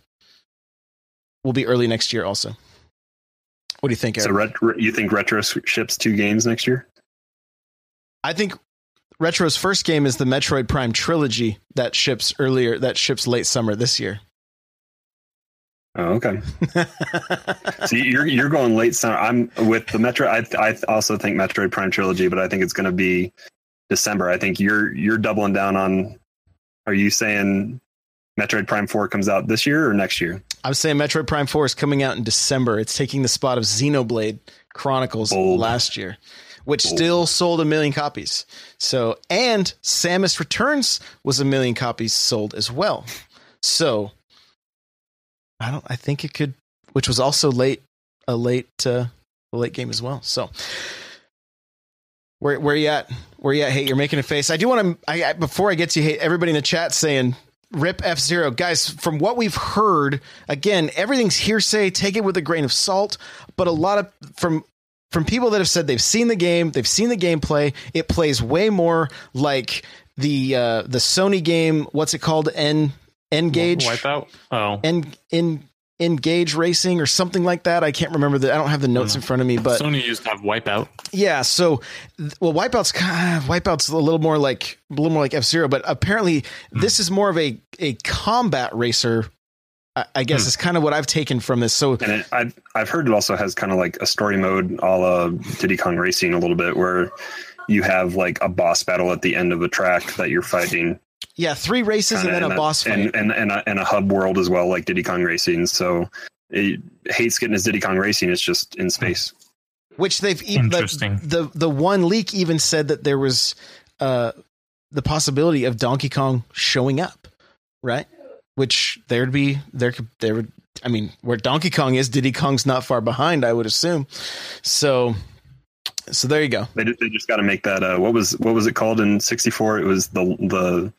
Speaker 1: will be early next year. Also, what do you think? Eric?
Speaker 3: So, ret- you think Retro ships two games next year?
Speaker 1: I think Retro's first game is the Metroid Prime trilogy that ships earlier, that ships late summer this year.
Speaker 3: Oh, okay. so you're you're going late summer. I'm with the Metro. I I also think Metroid Prime trilogy, but I think it's going to be December. I think you're you're doubling down on. Are you saying Metroid Prime Four comes out this year or next year?
Speaker 1: I'm saying Metroid Prime Four is coming out in December. It's taking the spot of Xenoblade Chronicles Bold. last year which Bold. still sold a million copies. So, and Samus Returns was a million copies sold as well. So, I don't. I think it could, which was also late, a late, uh, a late game as well. So, where where you at? Where you at? Hey, you're making a face. I do want to. I, I, before I get to you, hey, everybody in the chat saying rip F Zero, guys. From what we've heard, again, everything's hearsay. Take it with a grain of salt. But a lot of from from people that have said they've seen the game, they've seen the gameplay. It plays way more like the uh, the Sony game. What's it called? N N-Gage.
Speaker 2: Wipeout. Oh,
Speaker 1: N in N-Gage Racing or something like that. I can't remember that. I don't have the notes in front of me, but
Speaker 2: Sony used to have Wipeout.
Speaker 1: Yeah. So, well, Wipeout's kind of, Wipeout's a little more like a little more like F Zero, but apparently mm. this is more of a a combat racer I guess hmm. is kind of what I've taken from this. So,
Speaker 3: and it, I've I've heard it also has kind of like a story mode, a la Diddy Kong Racing, a little bit, where you have like a boss battle at the end of a track that you're fighting.
Speaker 1: Yeah, three races and then a, boss fight,
Speaker 3: and and and a, and a hub world as well, like Diddy Kong Racing. So he hates getting his Diddy Kong Racing. It's just in space.
Speaker 1: Which they've even
Speaker 2: Interesting.
Speaker 1: the, the the one leak even said that there was uh the possibility of Donkey Kong showing up, right? Which there'd be there could there would I mean where Donkey Kong is, Diddy Kong's not far behind, I would assume. So so there you go.
Speaker 3: They, they just got to make that. Uh, what was what was it called in '64? It was the the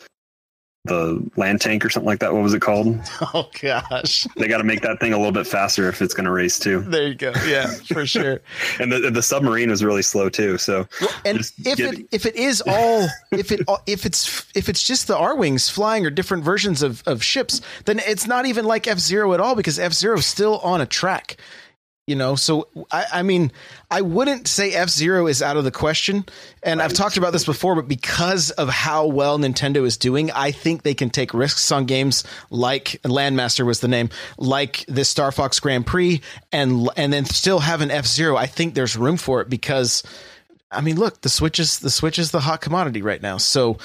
Speaker 3: the land tank or something like that. What was it called?
Speaker 1: Oh gosh.
Speaker 3: They got to make that thing a little bit faster if it's going to race too.
Speaker 1: There you go. Yeah, for sure.
Speaker 3: And the the submarine was really slow too. So
Speaker 1: And if
Speaker 3: get-
Speaker 1: it if it is all if it uh, if it's if it's just the Arwings flying or different versions of of ships, then it's not even like F Zero at all because F Zero is still on a track. You know, so I, I mean, I wouldn't say F Zero is out of the question, and I've talked about this before. But because of how well Nintendo is doing, I think they can take risks on games like Landmaster was the name, like this Star Fox Grand Prix, and and then still have an F Zero. I think there's room for it because I mean, look, the Switch is the Switch is the hot commodity right now. So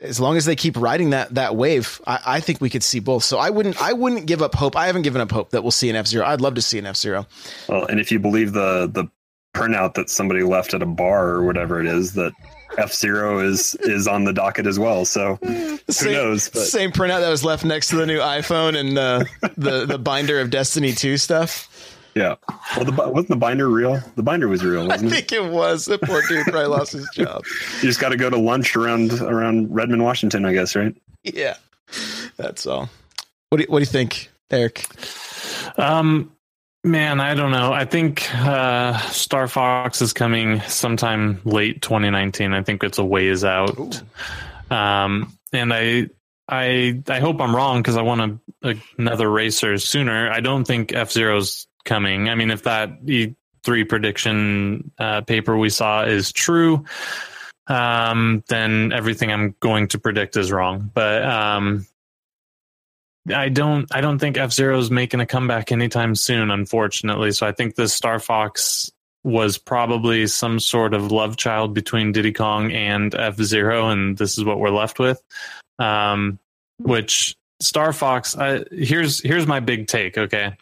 Speaker 1: as long as they keep riding that that wave, I, I think we could see both. So I wouldn't I wouldn't give up hope. I haven't given up hope that we'll see an F Zero. I'd love to see an F Zero.
Speaker 3: Well, and if you believe the the printout that somebody left at a bar or whatever it is, that F Zero is is on the docket as well. So who knows? But
Speaker 1: Same printout that was left next to the new iPhone and uh, the the binder of Destiny Two stuff.
Speaker 3: Yeah, well, the bi- wasn't the binder real? The binder was real,
Speaker 1: I
Speaker 3: wasn't it?
Speaker 1: think it was. The poor dude probably lost his job.
Speaker 3: You just got to go to lunch around around Redmond, Washington, I guess, right?
Speaker 1: Yeah, that's all. What do you, what do you think, Eric?
Speaker 2: Um, man, I don't know. I think uh, Star Fox is coming sometime late 2019. I think it's a ways out. Um, and I, I, I hope I'm wrong because I want a, another racer sooner. I don't think F Zero's coming. I mean, if that E3 prediction uh, paper we saw is true, um, then everything I'm going to predict is wrong. But um, I don't I don't think F Zero is making a comeback anytime soon, unfortunately. So I think this Star Fox was probably some sort of love child between Diddy Kong and F Zero, and this is what we're left with. Um, which Star Fox, I, here's here's my big take. Okay,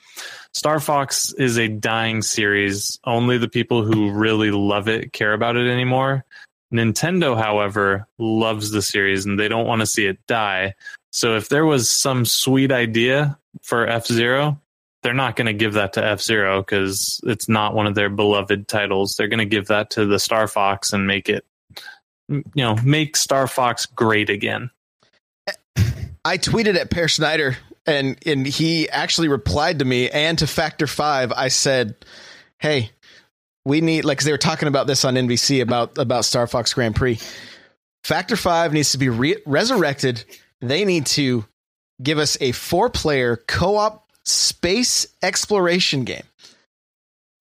Speaker 2: Star Fox is a dying series. Only the people who really love it care about it anymore. Nintendo, however, loves the series and they don't want to see it die. So if there was some sweet idea for F Zero, they're not going to give that to F Zero because it's not one of their beloved titles. They're going to give that to the Star Fox and make it, you know, make Star Fox great again.
Speaker 1: I tweeted at Per Schneider and and he actually replied to me and to Factor Five. I said, "Hey, we need like they were talking about this on NBC about about Star Fox Grand Prix. Factor Five needs to be re- resurrected. They need to give us a four player co op space exploration game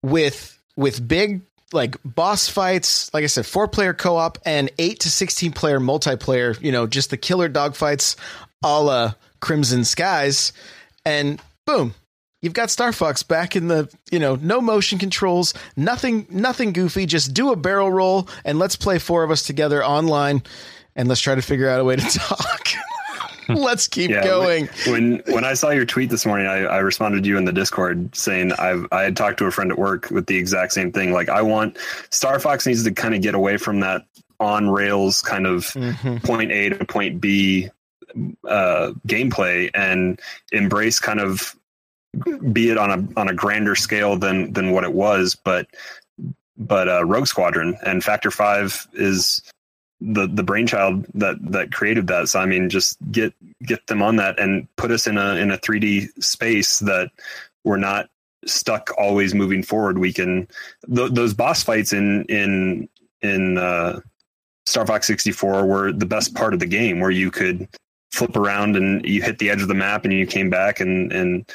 Speaker 1: with with big like boss fights like i said four player co-op and 8 to 16 player multiplayer you know just the killer dogfights a la crimson skies and boom you've got star fox back in the you know no motion controls nothing nothing goofy just do a barrel roll and let's play four of us together online and let's try to figure out a way to talk let's keep
Speaker 3: Yeah,
Speaker 1: going
Speaker 3: When when I saw your tweet this morning, I, I responded to you in the Discord saying I've I had talked to a friend at work with the exact same thing. Like I want Star Fox needs to kind of get away from that on rails kind of
Speaker 1: Mhm.
Speaker 3: point A to point B uh, gameplay and embrace kind of be it on a on a grander scale than than what it was, but but uh, Rogue Squadron and Factor Five is the the brainchild that that created that. So I mean, just get get them on that and put us in a in a 3D space that we're not stuck always moving forward. We can th- those boss fights in in in uh, Star Fox 64 were the best part of the game, where you could flip around and you hit the edge of the map and you came back and and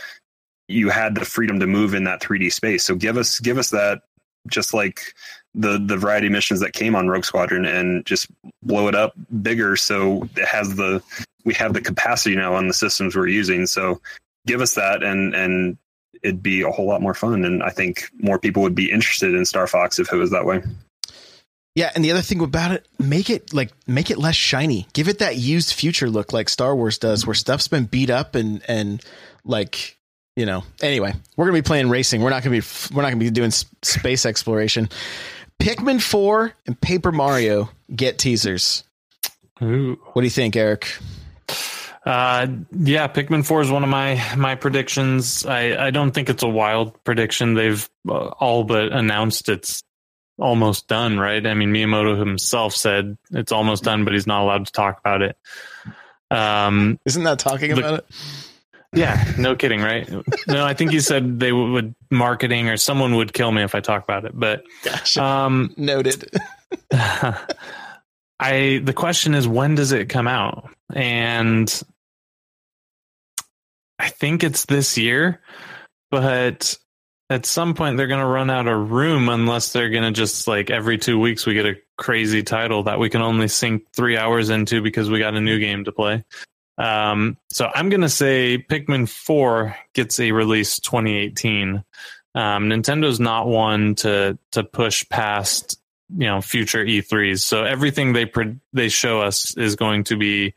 Speaker 3: you had the freedom to move in that 3D space. So give us give us that just like the the variety missions that came on Rogue Squadron and just blow it up bigger so it has the we have the capacity now on the systems we're using. So give us that and and it'd be a whole lot more fun and I think more people would be interested in Star Fox if it was that way.
Speaker 1: Yeah, and the other thing about it, make it like make it less shiny. Give it that used future look like Star Wars does, where stuff's been beat up and and like you know. Anyway, we're gonna be playing racing. We're not gonna be we're not gonna be doing space exploration. Pikmin Four and Paper Mario get teasers.
Speaker 2: Ooh.
Speaker 1: What do you think, Eric?
Speaker 2: Uh, yeah, Pikmin Four is one of my my predictions. I I don't think it's a wild prediction. They've uh, all but announced it's almost done, right? I mean, Miyamoto himself said it's almost done, but he's not allowed to talk about it. Um,
Speaker 1: Isn't that talking
Speaker 2: The-
Speaker 1: about it?
Speaker 2: yeah, no kidding, right? No, I think he said they would marketing or someone would kill me if I talk about it, but
Speaker 1: Gotcha.
Speaker 2: um,
Speaker 1: Noted.
Speaker 2: I the question is when does it come out? And I think it's this year, but at some point they're going to run out of room unless they're going to just like every 2 weeks we get a crazy title that we can only sink 3 hours into because we got a new game to play. Um, so I'm going to say Pikmin 4 gets a release 2018. Um, Nintendo's not one to to push past you know future E3s. So everything they pre- they show us is going to be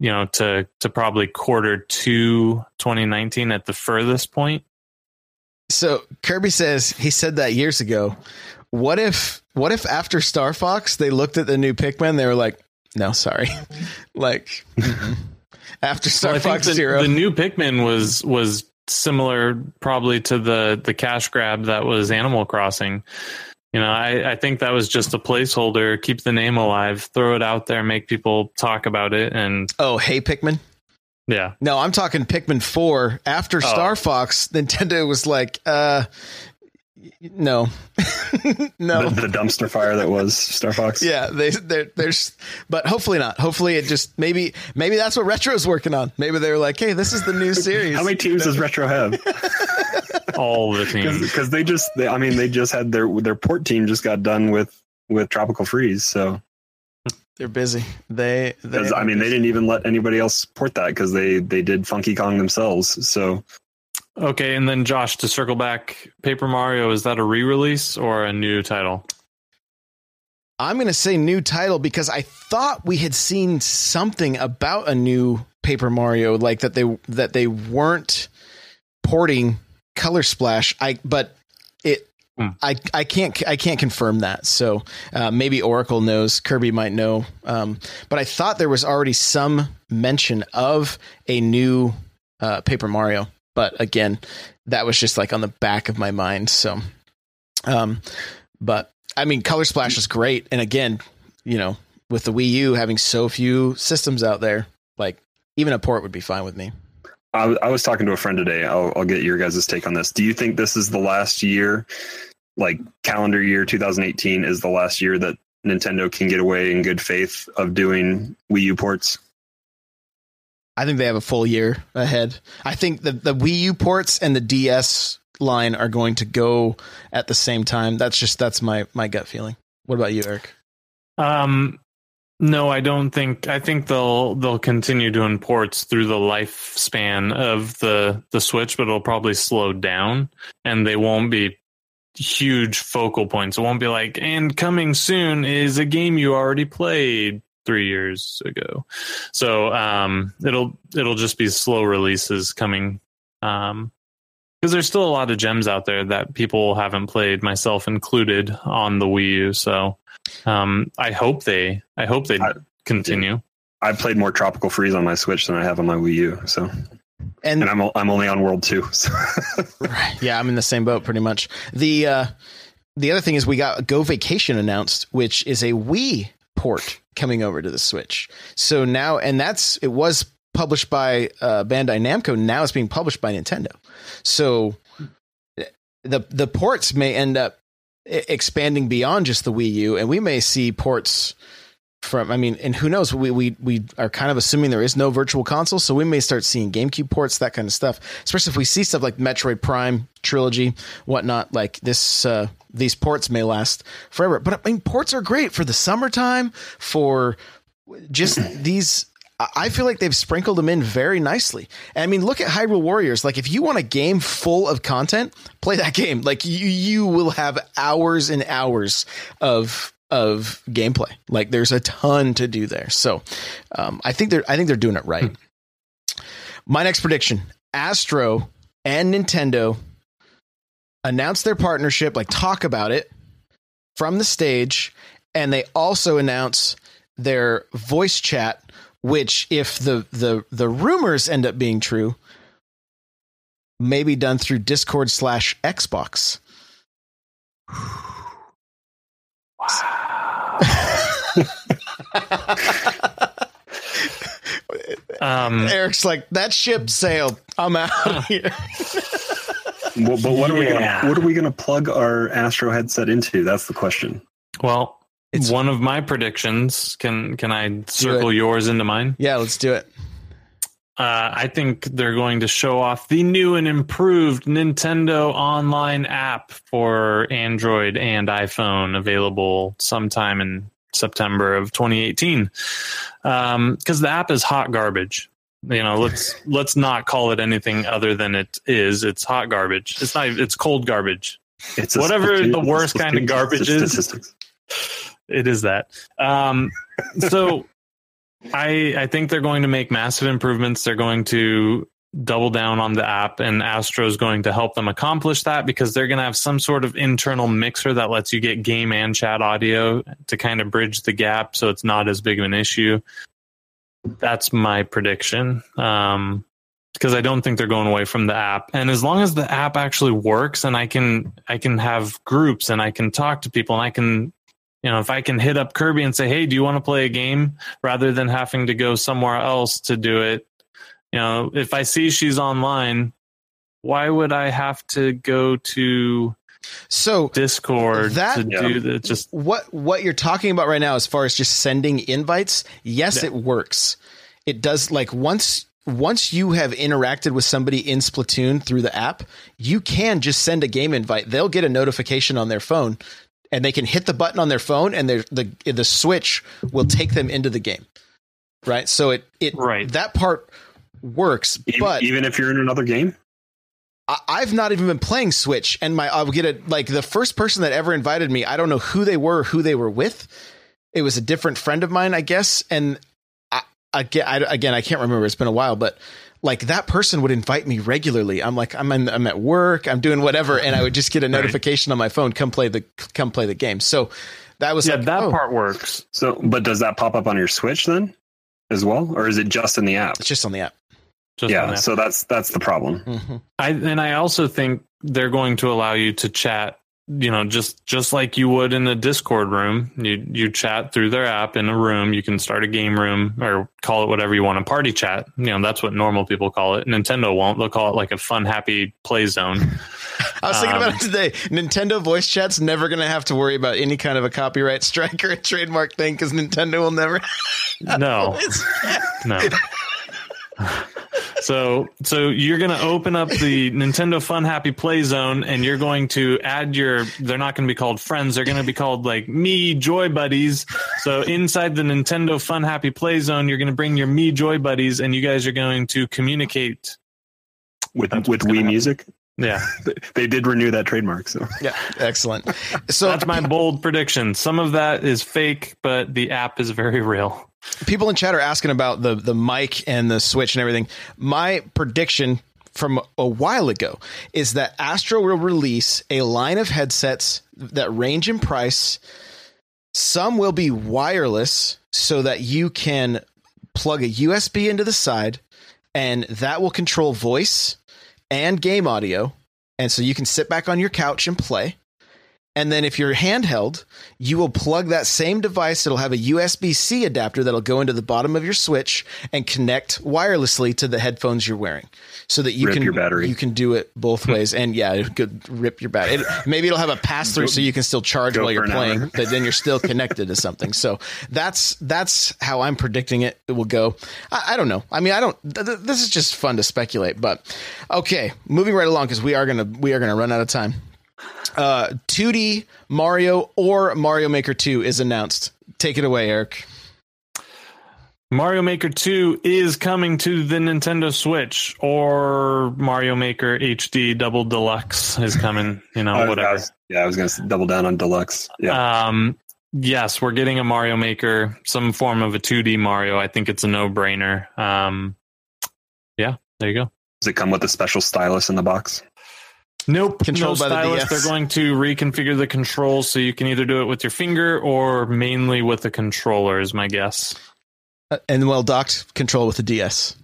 Speaker 2: you know to to probably quarter two 2019 at the furthest point.
Speaker 1: So Kirby says he said that years ago. What if what if after Star Fox they looked at the new Pikmin they were like, no, sorry, like mm-hmm. after Star
Speaker 2: Well,
Speaker 1: Fox
Speaker 2: the,
Speaker 1: Zero.
Speaker 2: the new Pikmin was was similar probably to the the cash grab that was Animal Crossing. You know, I, I think that was just a placeholder, keep the name alive, throw it out there, make people talk about it, and
Speaker 1: oh, hey Pikmin.
Speaker 2: Yeah,
Speaker 1: No, I'm talking Pikmin 4. After Star Fox, Nintendo was like, uh, no, no.
Speaker 3: The, the dumpster fire that was Star Fox.
Speaker 1: Yeah, they they're, there's, but hopefully not. Hopefully it just maybe maybe that's what Retro's working on. Maybe they're like, hey, this is the new series.
Speaker 3: How many teams does Retro have?
Speaker 2: all the teams.
Speaker 3: Because they just, they, I mean, they just had their their port team just got done with with Tropical Freeze. So,
Speaker 1: They're busy. They, they
Speaker 3: because I mean, they didn't even let anybody else port that because they they did Funky Kong themselves. So,
Speaker 2: Okay, and then Josh, to circle back, Paper Mario is that a re-release or a new title?
Speaker 1: I'm going to say new title because I thought we had seen something about a new Paper Mario, like that they that they weren't porting Color Splash. I but it.
Speaker 2: Hmm.
Speaker 1: I, I can't I can't confirm that so uh, maybe Oracle knows Kirby might know um, but I thought there was already some mention of a new uh, Paper Mario but again that was just like on the back of my mind so um, but I mean, Color Splash is great, and again, you know, with the Wii U having so few systems out there, like even a port would be fine with me.
Speaker 3: I was talking to a friend today. I'll, I'll get your guys' take on this. Do you think this is the last year, like calendar year 2018, is the last year that Nintendo can get away in good faith of doing Wii U ports?
Speaker 1: I think they have a full year ahead. I think the the Wii U ports and the DS line are going to go at the same time. That's just that's my my gut feeling. What about you, Eric?
Speaker 2: Um, no, I don't think. I think they'll they'll continue doing ports through the lifespan of the the Switch, but it'll probably slow down, and they won't be huge focal points. It won't be like, and coming soon is a game you already played three years ago. So um, it'll it'll just be slow releases coming. Um, because there's still a lot of gems out there that people haven't played, myself included, on the Wii U. So um, I hope they, I hope they
Speaker 3: I-
Speaker 2: continue.
Speaker 3: I played more Tropical Freeze on my Switch than I have on my Wii U. So,
Speaker 1: And
Speaker 3: and I'm I'm only on World Two. So.
Speaker 1: Right. Yeah, I'm in the same boat pretty much. The uh the other thing is we got Go Vacation announced, which is a Wii port coming over to the Switch. So now and that's it was published by uh Bandai Namco, now it's being published by Nintendo. So the the ports may end up expanding beyond just the Wii U and we may see ports from I mean, and who knows? We we we are kind of assuming there is no virtual console, so we may start seeing GameCube ports, that kind of stuff. Especially if we see stuff like Metroid Prime trilogy, whatnot. Like this, uh, these ports may last forever. But I mean, ports are great for the summertime. For just these, I- feel like they've sprinkled them in very nicely. And I mean, look at Hyrule Warriors. Like, if you want a game full of content, play that game. Like, you you will have hours and hours of of gameplay. Like there's a ton to do there. So um, I think they're I think they're doing it right. My next prediction: Astro and Nintendo announce their partnership, like talk about it from the stage, and they also announce their voice chat, which, if the the the rumors end up being true, may be done through Discord slash Xbox.
Speaker 2: Um,
Speaker 1: Eric's like that ship sailed. I'm out of here.
Speaker 3: Well, but what are we gonna what are we gonna plug our Astro headset into? That's the question.
Speaker 2: well,
Speaker 1: It's-
Speaker 2: one of my predictions. Can can I circle yours into mine?
Speaker 1: Yeah, let's do it.
Speaker 2: Uh, I think they're going to show off the new and improved Nintendo Online app for Android and iPhone, available sometime in September of 2018. Because the app is hot garbage. You know, let's let's not call it anything other than it is. It's hot garbage. It's not. It's cold garbage.
Speaker 3: It's
Speaker 2: Whatever the worst kind of garbage is. It is that. Um, so I I think they're going to make massive improvements. They're going to double down on the app, and Astro is going to help them accomplish that because they're going to have some sort of internal mixer that lets you get game and chat audio to kind of bridge the gap, so it's not as big of an issue. That's my prediction. Um, because I don't think they're going away from the app. And as long as the app actually works and I can I can have groups and I can talk to people and I can you know if I can hit up Kirby and say, "Hey, do you want to play a game?" rather than having to go somewhere else to do it. You know, if I see she's online, why would I have to go to
Speaker 1: So
Speaker 2: Discord
Speaker 1: That-
Speaker 2: to do that just
Speaker 1: what what you're talking about right now as far as just sending invites yes
Speaker 2: Yeah.
Speaker 1: it works it does like once once you have interacted with somebody in splatoon through the app you can just send a game invite they'll get a notification on their phone and they can hit the button on their phone and the the switch will take them into the game right so it it
Speaker 2: Right.
Speaker 1: that part works
Speaker 3: Even,
Speaker 1: but
Speaker 3: even if you're in another game,
Speaker 1: I- I've not even been playing Switch, and my I'll get it like the first person that ever invited me. I don't know who they were, who they were with. It was a different friend of mine, I guess. And I, again, I, again, I can't remember. It's been a while, but like that person would invite me regularly. I'm like, I'm in, I'm at work, I'm doing whatever, and I would just get a notification on my phone, come play the come play the game. So that was
Speaker 2: yeah,
Speaker 1: like,
Speaker 2: that
Speaker 1: oh,
Speaker 2: part works.
Speaker 3: so but does that pop up on your Switch then, as well, or is it just in the app?
Speaker 1: It's just on the app.
Speaker 2: Just
Speaker 3: yeah,
Speaker 2: that.
Speaker 3: so that's that's the problem.
Speaker 1: hmm
Speaker 2: I and I also think they're going to allow you to chat, you know, just just like you would in a Discord room. You you chat through their app in a room. You can start a game room or call it whatever you want, a party chat. You know, that's what normal people call it. Nintendo won't. They'll call it like a fun, happy play zone.
Speaker 1: I was thinking
Speaker 2: Um,
Speaker 1: about it today. Nintendo voice chat's never going to have to worry about any kind of a copyright strike or a trademark thing because Nintendo will never.
Speaker 2: No, no. So, so you're going to open up the Nintendo Fun Happy Play Zone, and you're going to add your. They're not going to be called friends. They're going to be called like Mii Joy Buddies. So inside the Nintendo Fun Happy Play Zone, you're going to bring your Mii Joy Buddies, and you guys are going to communicate.
Speaker 3: With
Speaker 2: That's
Speaker 3: with
Speaker 2: what's
Speaker 3: Wii
Speaker 2: happen.
Speaker 3: Music,
Speaker 2: Yeah,
Speaker 3: they did renew that trademark. So
Speaker 1: Yeah, excellent. So
Speaker 2: that's my bold prediction. Some of that is fake, but the app is very real.
Speaker 1: People in chat are asking about the the mic and the switch and everything. My prediction from a while ago is that Astro will release a line of headsets that range in price. Some will be wireless so that you can plug a USB into the side and that will control voice and game audio. And so you can sit back on your couch and play. And then if you're handheld, you will plug that same device. It'll have a USB C adapter that'll go into the bottom of your switch and connect wirelessly to the headphones you're wearing, so that you
Speaker 3: Rip
Speaker 1: can
Speaker 3: your battery.
Speaker 1: you can do it both hmm. ways. And yeah, it could rip your battery. It, maybe it'll have a pass through, so you can still charge while you're playing, but then you're still connected to something. So that's that's how I'm predicting it, it will go. I, I don't know. I mean, I don't. Th- th- this is just fun to speculate, but okay. Moving right along because we are gonna we are gonna run out of time uh 2D Mario or Mario Maker 2 is announced. Take it away, Eric.
Speaker 2: Mario Maker 2 is coming to the Nintendo Switch, or Mario Maker HD Double Deluxe is coming, you know,
Speaker 3: I was- I
Speaker 2: whatever.
Speaker 3: was- yeah, I was going to double down on deluxe. Yeah,
Speaker 2: Um, yes, we're getting a Mario Maker, some form of a 2D Mario. I think it's a no brainer. Um, yeah, there you go.
Speaker 3: Does it come with a special stylus in the box?
Speaker 2: Nope.
Speaker 1: Controlled
Speaker 2: no
Speaker 1: by the
Speaker 2: stylus.
Speaker 1: DS.
Speaker 2: They're going to reconfigure the controls so you can either do it with your finger or mainly with the controller, is my guess.
Speaker 1: Uh, and well docked control with the DS.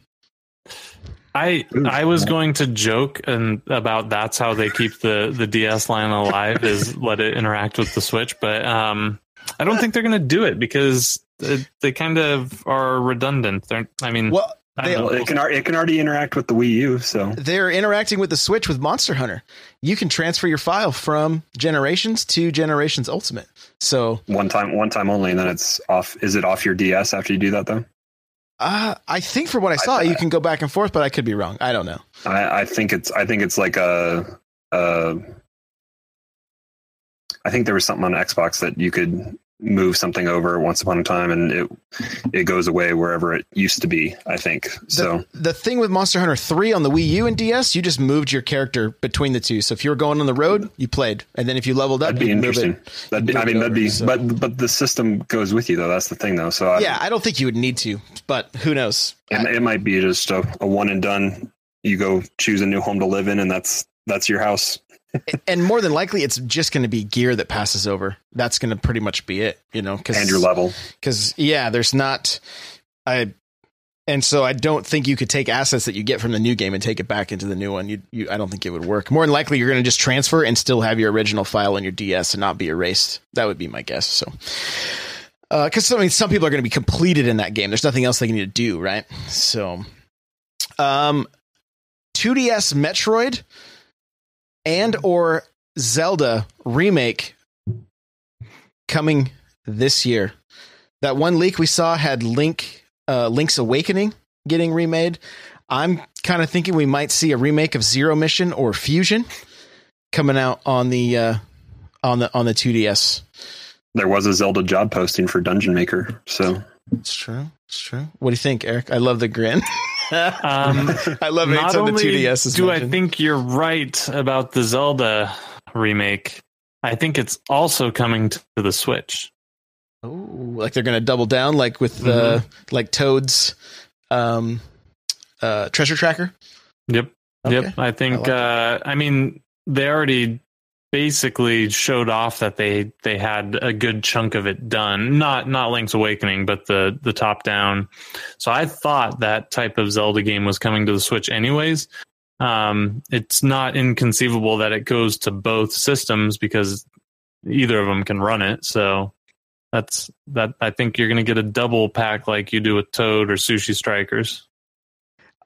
Speaker 2: I
Speaker 3: Ooh,
Speaker 2: I was
Speaker 3: yeah.
Speaker 2: going to joke and about that's how they keep the the DS line alive is let it interact with the Switch, but um, I don't think they're going to do it because they, they kind of are redundant. They're, I mean,
Speaker 1: Well,
Speaker 2: I
Speaker 1: they-
Speaker 2: know.
Speaker 3: it can it can already interact with the Wii U, so
Speaker 1: they're interacting with the Switch with Monster Hunter. You can transfer your file from Generations to Generations Ultimate. So
Speaker 3: one time one time only, and then it's off. Is it off your DS after you do that though?
Speaker 1: uh, I think from what I saw, you can go back and forth, but I could be wrong. I don't know.
Speaker 3: I, I think it's I think it's like a, a I think there was something on Xbox that you could move something over once upon a time and it it goes away wherever it used to be, I think. So
Speaker 1: the, the thing with Monster Hunter 3 on the Wii U and DS, you just moved your character between the two. So if you were going on the road, you played. And then if you leveled up,
Speaker 3: that'd be interesting.
Speaker 1: it.
Speaker 3: That'd be, I mean that'd be
Speaker 1: so-
Speaker 3: but but the system goes with you though. That's the thing though. So I,
Speaker 1: Yeah, I don't think you would need to, but who knows?
Speaker 3: it, it might be just a, a one and done. You go choose a new home to live in and that's that's your house.
Speaker 1: and more than likely, it's just going to be gear that passes over. That's going to pretty much be it, you know? Cause,
Speaker 3: and your level.
Speaker 1: because yeah, there's not I and so I don't think you could take assets that you get from the new game and take it back into the new one. You, you I don't think it would work. More than likely, you're going to just transfer and still have your original file on your DS and not be erased. That would be my guess. So, because I mean, some people are going to be completed in that game. There's nothing else they need to do, right? So, um, 2DS Metroid and or Zelda remake coming this year. That one leak we saw had Link, uh, Link's Awakening getting remade. I'm kind of thinking we might see a remake of Zero Mission or Fusion coming out on the uh, on the on the 2DS.
Speaker 3: There was a Zelda job posting for Dungeon Maker. So
Speaker 1: It's true. It's true. What do you think, Eric? I love the grin.
Speaker 2: Um,
Speaker 1: I love it.
Speaker 2: not
Speaker 1: the
Speaker 2: only
Speaker 1: 2DS is
Speaker 2: do I think you're right about the Zelda remake, I think it's also coming to the Switch.
Speaker 1: Ooh, like they're going to double down, like with the like Toad's um, uh, treasure tracker.
Speaker 2: Yep.
Speaker 1: Okay.
Speaker 2: Yep. I think
Speaker 1: I like
Speaker 2: uh I mean they already basically showed off that they they had a good chunk of it done. Not not Link's Awakening, but the the top down. So I thought that type of Zelda game was coming to the Switch anyways. Um it's not inconceivable that it goes to both systems because either of them can run it. So that's that I think you're going to get a double pack like you do with Toad or Sushi Strikers.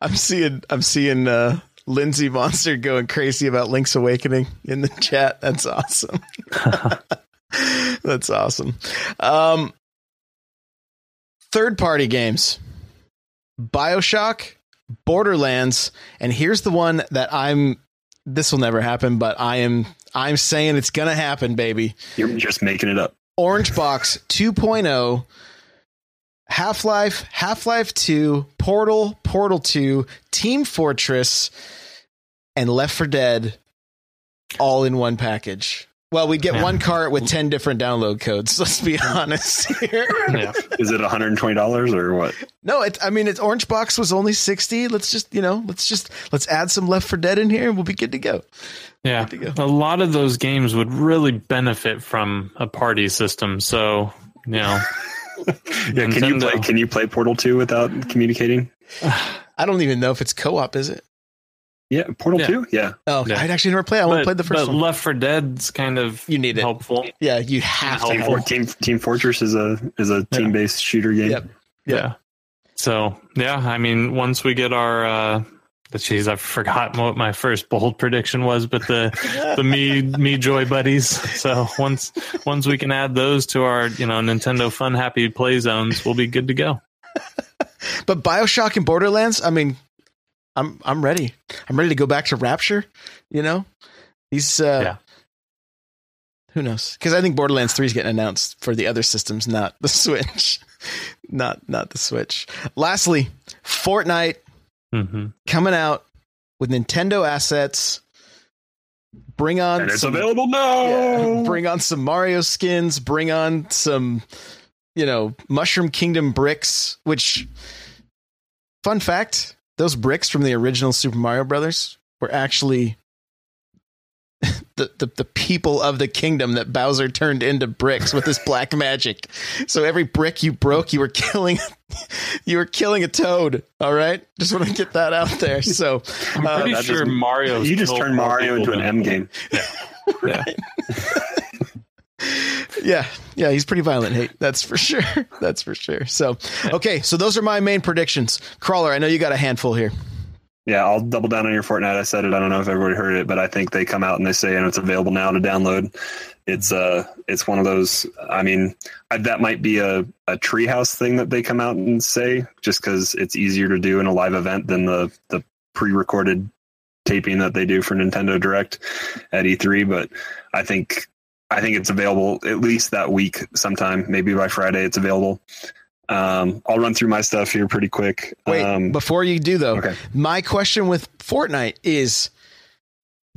Speaker 1: I'm seeing I'm seeing uh Lindsay Monster going crazy about Link's Awakening in the chat. That's awesome. That's awesome. Um third party games. BioShock, Borderlands, and here's the one that I'm this will never happen, but I am I'm saying it's going to happen, baby.
Speaker 3: you're just making it up.
Speaker 1: Orange Box 2.0, Half Life, Half Life 2, Portal, Portal 2, Team Fortress, and Left for Dead all in one package. Well, we'd get
Speaker 2: Yeah.
Speaker 1: one cart with 10 different download codes. Let's be honest here.
Speaker 2: yeah.
Speaker 3: Is it $120 or what?
Speaker 1: No, it, I mean, it's Orange Box was only 60. Let's just, you know, let's just, let's add some Left for Dead in here and we'll be good to go.
Speaker 2: Yeah,
Speaker 1: Good to
Speaker 2: a lot of those games would really benefit from a party system. So, you know,
Speaker 3: Yeah, can you play can you play Portal 2 without communicating?
Speaker 1: I don't even know if it's co op, is it?
Speaker 3: Yeah, Portal
Speaker 2: Yeah.
Speaker 3: 2? Yeah.
Speaker 1: Oh,
Speaker 2: Yeah.
Speaker 1: I'd actually never played. I only
Speaker 2: but,
Speaker 1: played the first
Speaker 2: but
Speaker 1: one.
Speaker 2: Left for Dead's kind of
Speaker 1: You need it.
Speaker 2: helpful.
Speaker 1: Yeah, you have to.
Speaker 2: Helpful.
Speaker 3: Team,
Speaker 1: have
Speaker 3: For- Team Team Fortress is a is a
Speaker 2: Yeah.
Speaker 3: team-based shooter game.
Speaker 1: Yep.
Speaker 2: Yeah. So yeah, I mean, once we get our, uh, the geez, I forgot what my first bold prediction was, but the the me me joy buddies. So once once we can add those to our you know Nintendo Fun Happy Play zones, we'll be good to go.
Speaker 1: But Bioshock and Borderlands, I mean, I'm I'm ready. I'm ready to go back to Rapture. You know, these. Uh,
Speaker 2: Yeah.
Speaker 1: Who knows? Because I think Borderlands Three is getting announced for the other systems, not the Switch. not not the Switch. Lastly, Fortnite
Speaker 2: hmm
Speaker 1: coming out with Nintendo assets. Bring on
Speaker 3: And it's
Speaker 1: some,
Speaker 3: available now.
Speaker 1: Yeah, bring on some Mario skins. Bring on some, you know, Mushroom Kingdom bricks. Which, fun fact, those bricks from the original Super Mario Brothers were actually the, the the people of the kingdom that Bowser turned into bricks with his black magic. So every brick you broke, you were killing you were killing a toad. All right, just want to get that out there. So
Speaker 2: I'm
Speaker 1: uh,
Speaker 2: pretty
Speaker 3: that
Speaker 2: sure Mario.
Speaker 3: you just turned Mario into an M game.
Speaker 2: Yeah.
Speaker 1: yeah, yeah, yeah, he's pretty violent. Hate that's for sure. That's for sure. So okay, so those are my main predictions. Crawler, I know you got a handful here.
Speaker 3: Yeah, I'll double down on your Fortnite. I said it. I don't know if everybody heard it, but I think they come out and they say, and it's available now to download. It's uh, it's one of those. I mean, I, that might be a a treehouse thing that they come out and say, just because it's easier to do in a live event than the the pre-recorded taping that they do for Nintendo Direct at E3. But I think I think it's available at least that week sometime. Maybe by Friday, it's available. Um, I'll run through my stuff here pretty quick.
Speaker 1: Wait,
Speaker 3: um,
Speaker 1: before you do though,
Speaker 3: okay.
Speaker 1: my question with Fortnite is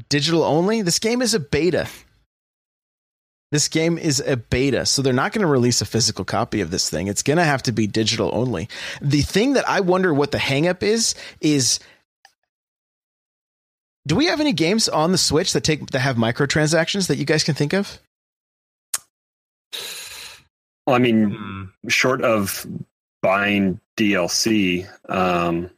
Speaker 1: digital only. This game is a beta. This game is a beta, so they're not going to release a physical copy of this thing. It's going to have to be digital only. The thing that I wonder what the hangup is is do we have any games on the Switch that take that have microtransactions that you guys can think of?
Speaker 3: Well, I mean,
Speaker 2: Hmm.
Speaker 3: short of buying DLC, um,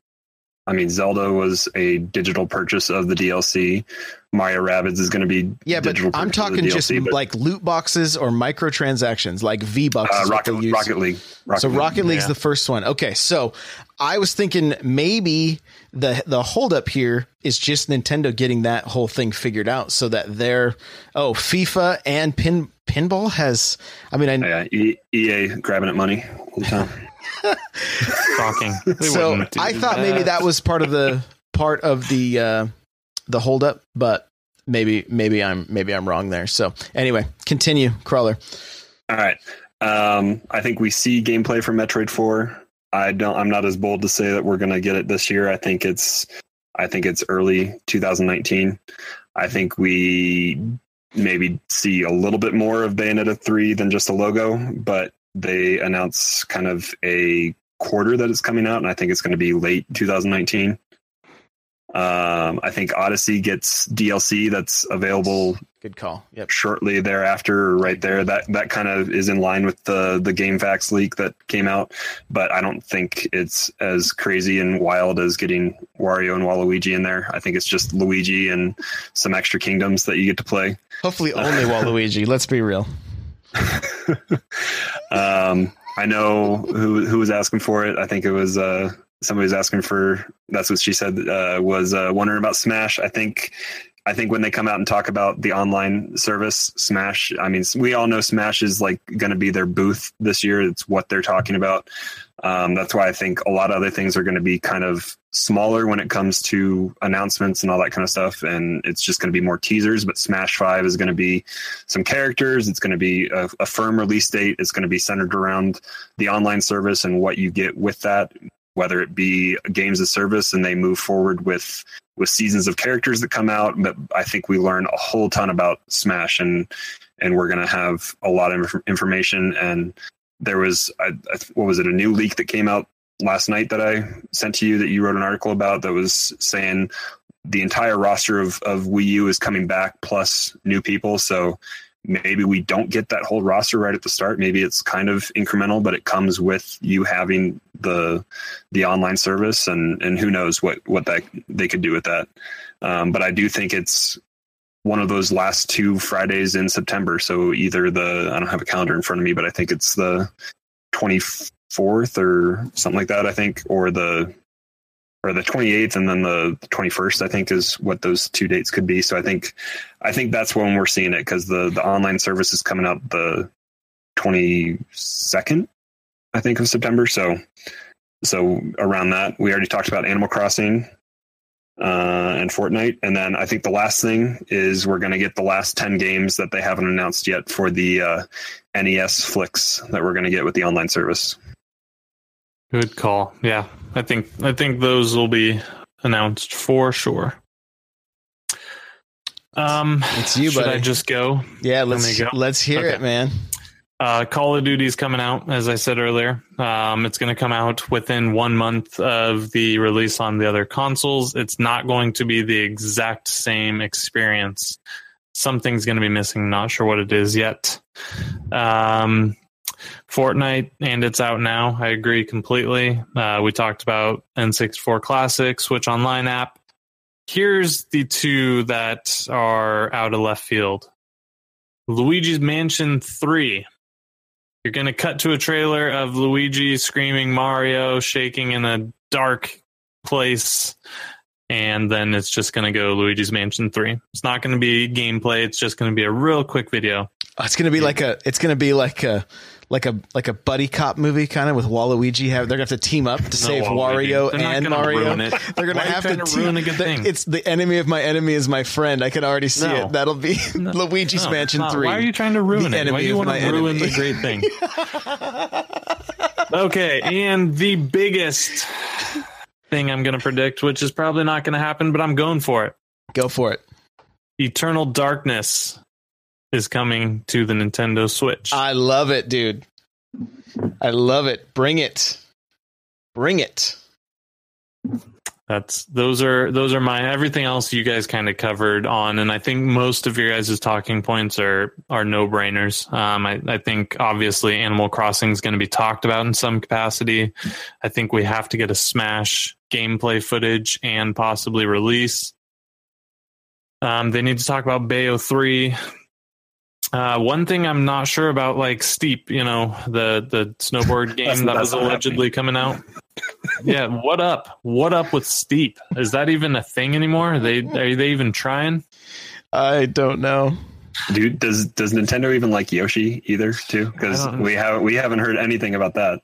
Speaker 3: I mean, Zelda was a digital purchase of the DLC. Mario Rabbids is going to be
Speaker 1: Yeah, but I'm
Speaker 3: purchase of the
Speaker 1: talking just
Speaker 3: but,
Speaker 1: like loot boxes or microtransactions, like V bucks.
Speaker 3: uh,
Speaker 1: is
Speaker 3: Rocket,
Speaker 1: they use.
Speaker 3: Rocket League. Rocket
Speaker 1: so
Speaker 3: League.
Speaker 1: Rocket League's
Speaker 2: Yeah.
Speaker 1: the first one. Okay, so I was thinking maybe the the holdup here is just Nintendo getting that whole thing figured out, so that they're oh FIFA and pin pinball has. I mean, I
Speaker 3: yeah, E- EA grabbing at money all the time.
Speaker 2: Shocking.
Speaker 1: So I thought maybe that was part of the part of the uh, the holdup, but maybe maybe I'm maybe I'm wrong there. So anyway, continue, crawler.
Speaker 3: All right. Um, I think we see gameplay from Metroid Four. I don't. I'm not as bold to say that we're going to get it this year. I think it's. I think it's early 2019. I think we maybe see a little bit more of Bayonetta 3 than just a logo, but they announce kind of a quarter that it's coming out, and I think it's going to be late 2019. Um, I think Odyssey gets DLC that's available
Speaker 1: Good call. Yep.
Speaker 3: shortly thereafter, right there. That that kind of is in line with the the GameFAQs leak that came out, but I don't think it's as crazy and wild as getting Wario and Waluigi in there. I think it's just Luigi and some extra kingdoms that you get to play.
Speaker 1: Hopefully only Waluigi. Let's be real.
Speaker 3: Um, I know who who was asking for it. I think it was uh, somebody was asking for. That's what she said. Uh, was uh, wondering about Smash. I think. I think when they come out and talk about the online service, Smash. I mean, we all know Smash is like going to be their booth this year. It's what they're talking about. Um, that's why I think a lot of other things are going to be kind of smaller when it comes to announcements and all that kind of stuff. And it's just going to be more teasers. But Smash Five is going to be some characters. It's going to be a, a firm release date. It's going to be centered around the online service and what you get with that, whether it be games of service and they move forward with with seasons of characters that come out. But I think we learn a whole ton about Smash and and we're going to have a lot of inf- information. And there was what was it a new leak that came out last night that I sent to you that you wrote an article about that was saying the entire roster of, of Wii U is coming back plus new people. So maybe we don't get that whole roster right at the start. Maybe it's kind of incremental, but it comes with you having the the online service and and who knows what what that they could do with that. Um, but I do think it's one of those last two Fridays in September. So either the I don't have a calendar in front of me, but I think it's the twenty fourth or something like that. I think or the or the 28th and then the 21st i think is what those two dates could be so i think i think that's when we're seeing it because the the online service is coming out the 22nd i think of september so so around that we already talked about animal crossing uh, and Fortnite. And then I think the last thing is we're going to get the last 10 games that they haven't announced yet for the uh, NES flicks that we're going to get with the online service.
Speaker 2: Good call. Yeah, I think I think those will be announced for sure. Um,
Speaker 1: It's you,
Speaker 2: should
Speaker 1: buddy.
Speaker 2: I just go?
Speaker 1: Yeah, let's
Speaker 2: go.
Speaker 1: let's hear
Speaker 2: Okay.
Speaker 1: it, man.
Speaker 2: Uh, Call of Duty's coming out, as I said earlier. Um, it's going to come out within one month of the release on the other consoles. It's not going to be the exact same experience. Something's going to be missing. Not sure what it is yet. Um, Fortnite, and it's out now. I agree completely. Uh, we talked about N64 Classic, Switch Online app. Here's the two that are out of left field Luigi's Mansion 3. You're going to cut to a trailer of Luigi screaming Mario, shaking in a dark place, and then it's just going to go Luigi's Mansion 3. It's not going to be gameplay, it's just going to be a real quick video.
Speaker 1: It's gonna be like a. It's gonna be like a. Like a like a buddy cop movie kind of with Waluigi. Have they're gonna have to team up to save
Speaker 2: Waluigi.
Speaker 1: Wario
Speaker 2: They're
Speaker 1: and Mario.
Speaker 2: ruin it.
Speaker 1: They're
Speaker 2: are you
Speaker 1: have to
Speaker 2: to
Speaker 1: team-
Speaker 2: ruin a good thing?
Speaker 1: It's the enemy of my enemy is my friend. I can already see
Speaker 2: No.
Speaker 1: it. That'll be Luigi's
Speaker 2: No,
Speaker 1: Mansion
Speaker 2: it's.
Speaker 1: Three.
Speaker 2: Why are you trying to ruin
Speaker 1: The
Speaker 2: it? Why do you want to ruin
Speaker 1: enemy.
Speaker 2: the great thing? okay, and the biggest thing I'm going to predict, which is probably not going to happen, but I'm going for it.
Speaker 1: Go for it.
Speaker 2: Eternal Darkness is coming to the Nintendo Switch.
Speaker 1: I love it, dude. I love it. Bring it. Bring it.
Speaker 2: That's those are those are my everything else you guys kind of covered on, and I think most of your guys' talking points are are no brainers. Um, I, I think obviously Animal Crossing is going to be talked about in some capacity. I think we have to get a Smash gameplay footage and possibly release. Um, they need to talk about Bayo three. Uh, one thing I'm not sure about, like Steep, you know, the the snowboard game that was
Speaker 3: not
Speaker 2: allegedly coming out. yeah, what up? What up with Steep? Is that even a thing anymore? Are they are they even trying?
Speaker 1: I don't know.
Speaker 3: Dude, does does Nintendo even like Yoshi either? Too because
Speaker 2: I don't-
Speaker 3: we have we haven't heard anything about that.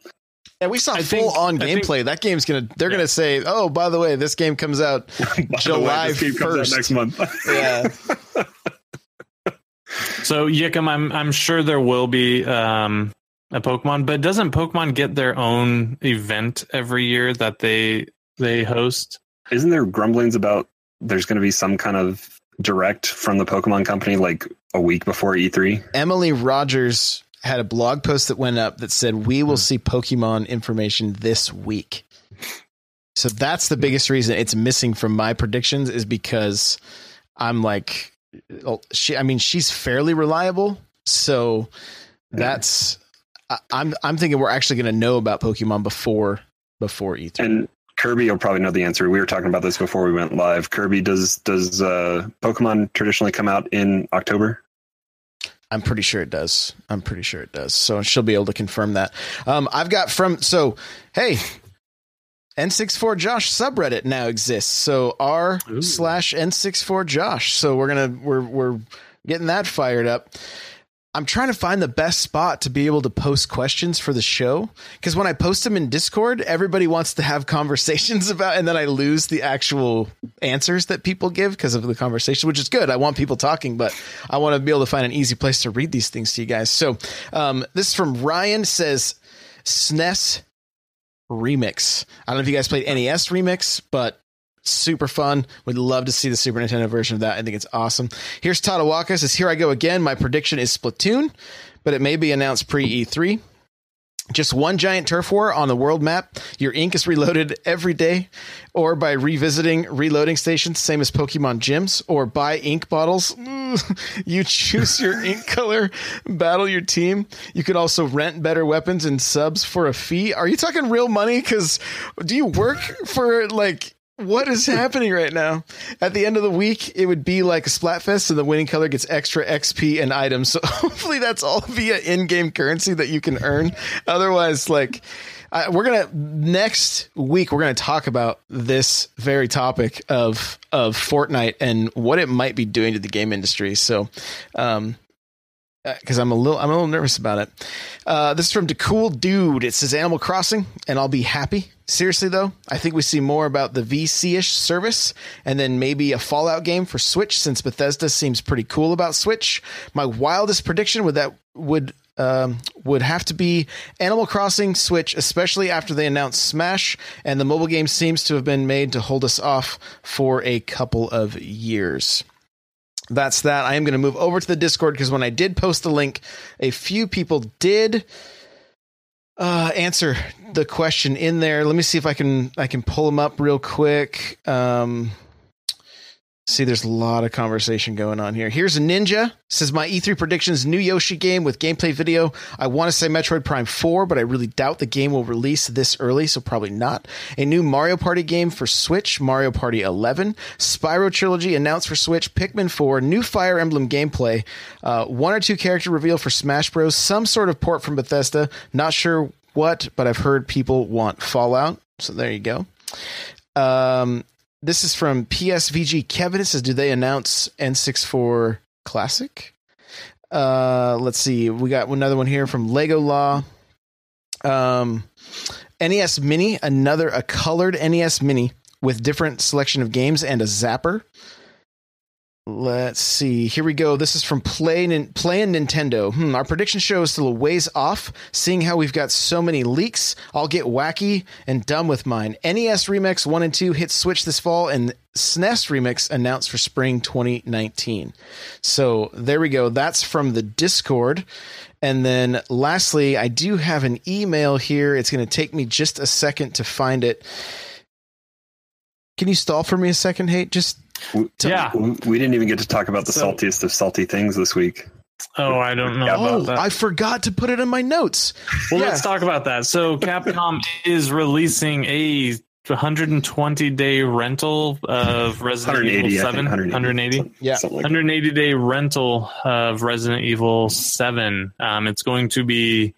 Speaker 1: Yeah, we saw
Speaker 2: I
Speaker 1: full
Speaker 2: think-
Speaker 1: on
Speaker 2: I think-
Speaker 1: gameplay. that game's gonna. They're
Speaker 2: Yeah.
Speaker 1: gonna say, "Oh, by the way, this game comes out
Speaker 3: By the way,
Speaker 1: July
Speaker 3: this game comes out
Speaker 1: 1st.
Speaker 3: next month.
Speaker 1: Yeah.
Speaker 2: So Yikum, I'm I'm sure there will be um, a Pokemon, but doesn't Pokemon get their own event every year that they they host?
Speaker 3: Isn't there grumblings about there's going to be some kind of direct from the Pokemon company like a week before E E3?
Speaker 1: Emily Rogers had a blog post that went up that said, "We
Speaker 2: Hmm.
Speaker 1: will see Pokemon information this week." So that's the biggest reason it's missing from my predictions is because I'm like, she. I mean, she's fairly reliable, so that's. I, I'm I'm thinking we're actually going to know about Pokemon before before E E3.
Speaker 3: And Kirby will probably know the answer. We were talking about this before we went live. Kirby, does does uh, Pokemon traditionally come out in October?
Speaker 1: I'm pretty sure it does. I'm pretty sure it does. So she'll be able to confirm that. Um, I've got from so hey, N64 Josh subreddit now exists. So r
Speaker 2: Ooh.
Speaker 1: slash N64 Josh. So we're gonna we're we're getting that fired up. I'm trying to find the best spot to be able to post questions for the show because when I post them in Discord, everybody wants to have conversations about, and then I lose the actual answers that people give because of the conversation, which is good. I want people talking, but I want to be able to find an easy place to read these things to you guys. So um, this is from Ryan says SNES remix. I don't know if you guys played NES remix, but super fun. Would love to see the Super Nintendo version of that. I think it's awesome. Here's Tadawaka says, Here I go again. My prediction is Splatoon, but it may be announced pre E3. Just one giant turf war on the world map. Your ink is reloaded every day, or by revisiting reloading stations, same as Pokemon gyms, or buy ink bottles. you choose your ink color, battle your team. You can also rent better weapons and subs for a fee. Are you talking real money? Because do you work for like what is happening right now? At the end of the week, it would be like a Splatfest, and the winning color gets extra XP and items. So hopefully, that's all via in-game currency that you can earn. Otherwise, like I, we're gonna next week, we're gonna talk about this very topic of of Fortnite and what it might be doing to the game industry. So, um, because I'm a little I'm a little nervous about it. Uh, this is from the Cool Dude. It says Animal Crossing, and I'll be happy. Seriously though, I think we see more about the VC-ish service, and then maybe a Fallout game for Switch, since Bethesda seems pretty cool about Switch. My wildest prediction would that would um, would have to be Animal Crossing Switch, especially after they announced Smash, and the mobile game seems to have been made to hold us off for a couple of years. That's that. I am going to move over to the Discord because when I did post the link, a few people did uh, answer the question in there. Let me see if I can I can pull them up real quick. Um, see, there's a lot of conversation going on here. Here's a ninja says my E3 predictions: new Yoshi game with gameplay video. I want to say Metroid Prime 4, but I really doubt the game will release this early, so probably not. A new Mario Party game for Switch, Mario Party 11, Spyro trilogy announced for Switch, Pikmin 4, new Fire Emblem gameplay, uh, one or two character reveal for Smash Bros, some sort of port from Bethesda. Not sure what, but I've heard people want Fallout. So there you go. Um, this is from PSVG Kevin. It says, "Do they announce N64 Classic?" Uh, let's see. We got another one here from Lego Law. Um, NES Mini, another a colored NES Mini with different selection of games and a zapper. Let's see. Here we go. This is from Play Play and Nintendo. Hmm, our prediction show is still a ways off. Seeing how we've got so many leaks, I'll get wacky and dumb with mine. NES Remix 1 and 2 hit Switch this fall, and SNES Remix announced for spring 2019. So there we go. That's from the Discord. And then lastly, I do have an email here. It's going to take me just a second to find it. Can you stall for me a second, Hate? Just
Speaker 3: We-
Speaker 2: Yeah.
Speaker 3: we, we didn't even get to talk about the
Speaker 2: So-
Speaker 3: saltiest of salty things this week.
Speaker 2: Oh, I don't know
Speaker 3: Yeah,
Speaker 2: about
Speaker 1: Oh,
Speaker 2: that.
Speaker 1: I forgot to put it in my notes.
Speaker 2: Well,
Speaker 1: Yeah.
Speaker 2: let's talk about that. So, Capcom is releasing a 120 day rental of Resident
Speaker 3: 180,
Speaker 2: Evil 7. 180.
Speaker 1: Yeah.
Speaker 3: Like
Speaker 2: 180 day rental of Resident Evil 7. Um, it's going to be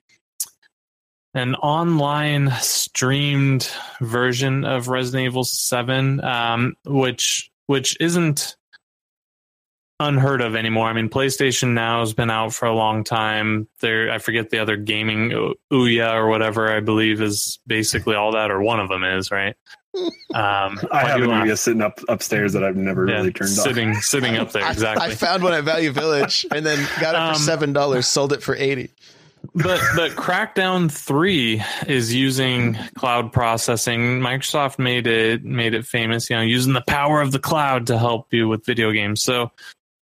Speaker 2: an online streamed version of Resident Evil 7, um, which which isn't unheard of anymore. I mean, PlayStation Now has been out for a long time. There, I forget the other gaming Ouya or whatever. I believe is basically all that, or one of them is right. Um,
Speaker 3: I have an? Ouya sitting up upstairs that I've never
Speaker 2: Yeah,
Speaker 3: really turned on.
Speaker 2: sitting sitting up there exactly.
Speaker 1: I, found one at Value Village and then got it
Speaker 2: Um,
Speaker 1: for seven dollars. Sold it for eighty.
Speaker 2: But but Crackdown three is using cloud processing. Microsoft made it made it famous, you know, using the power of the cloud to help you with video games. So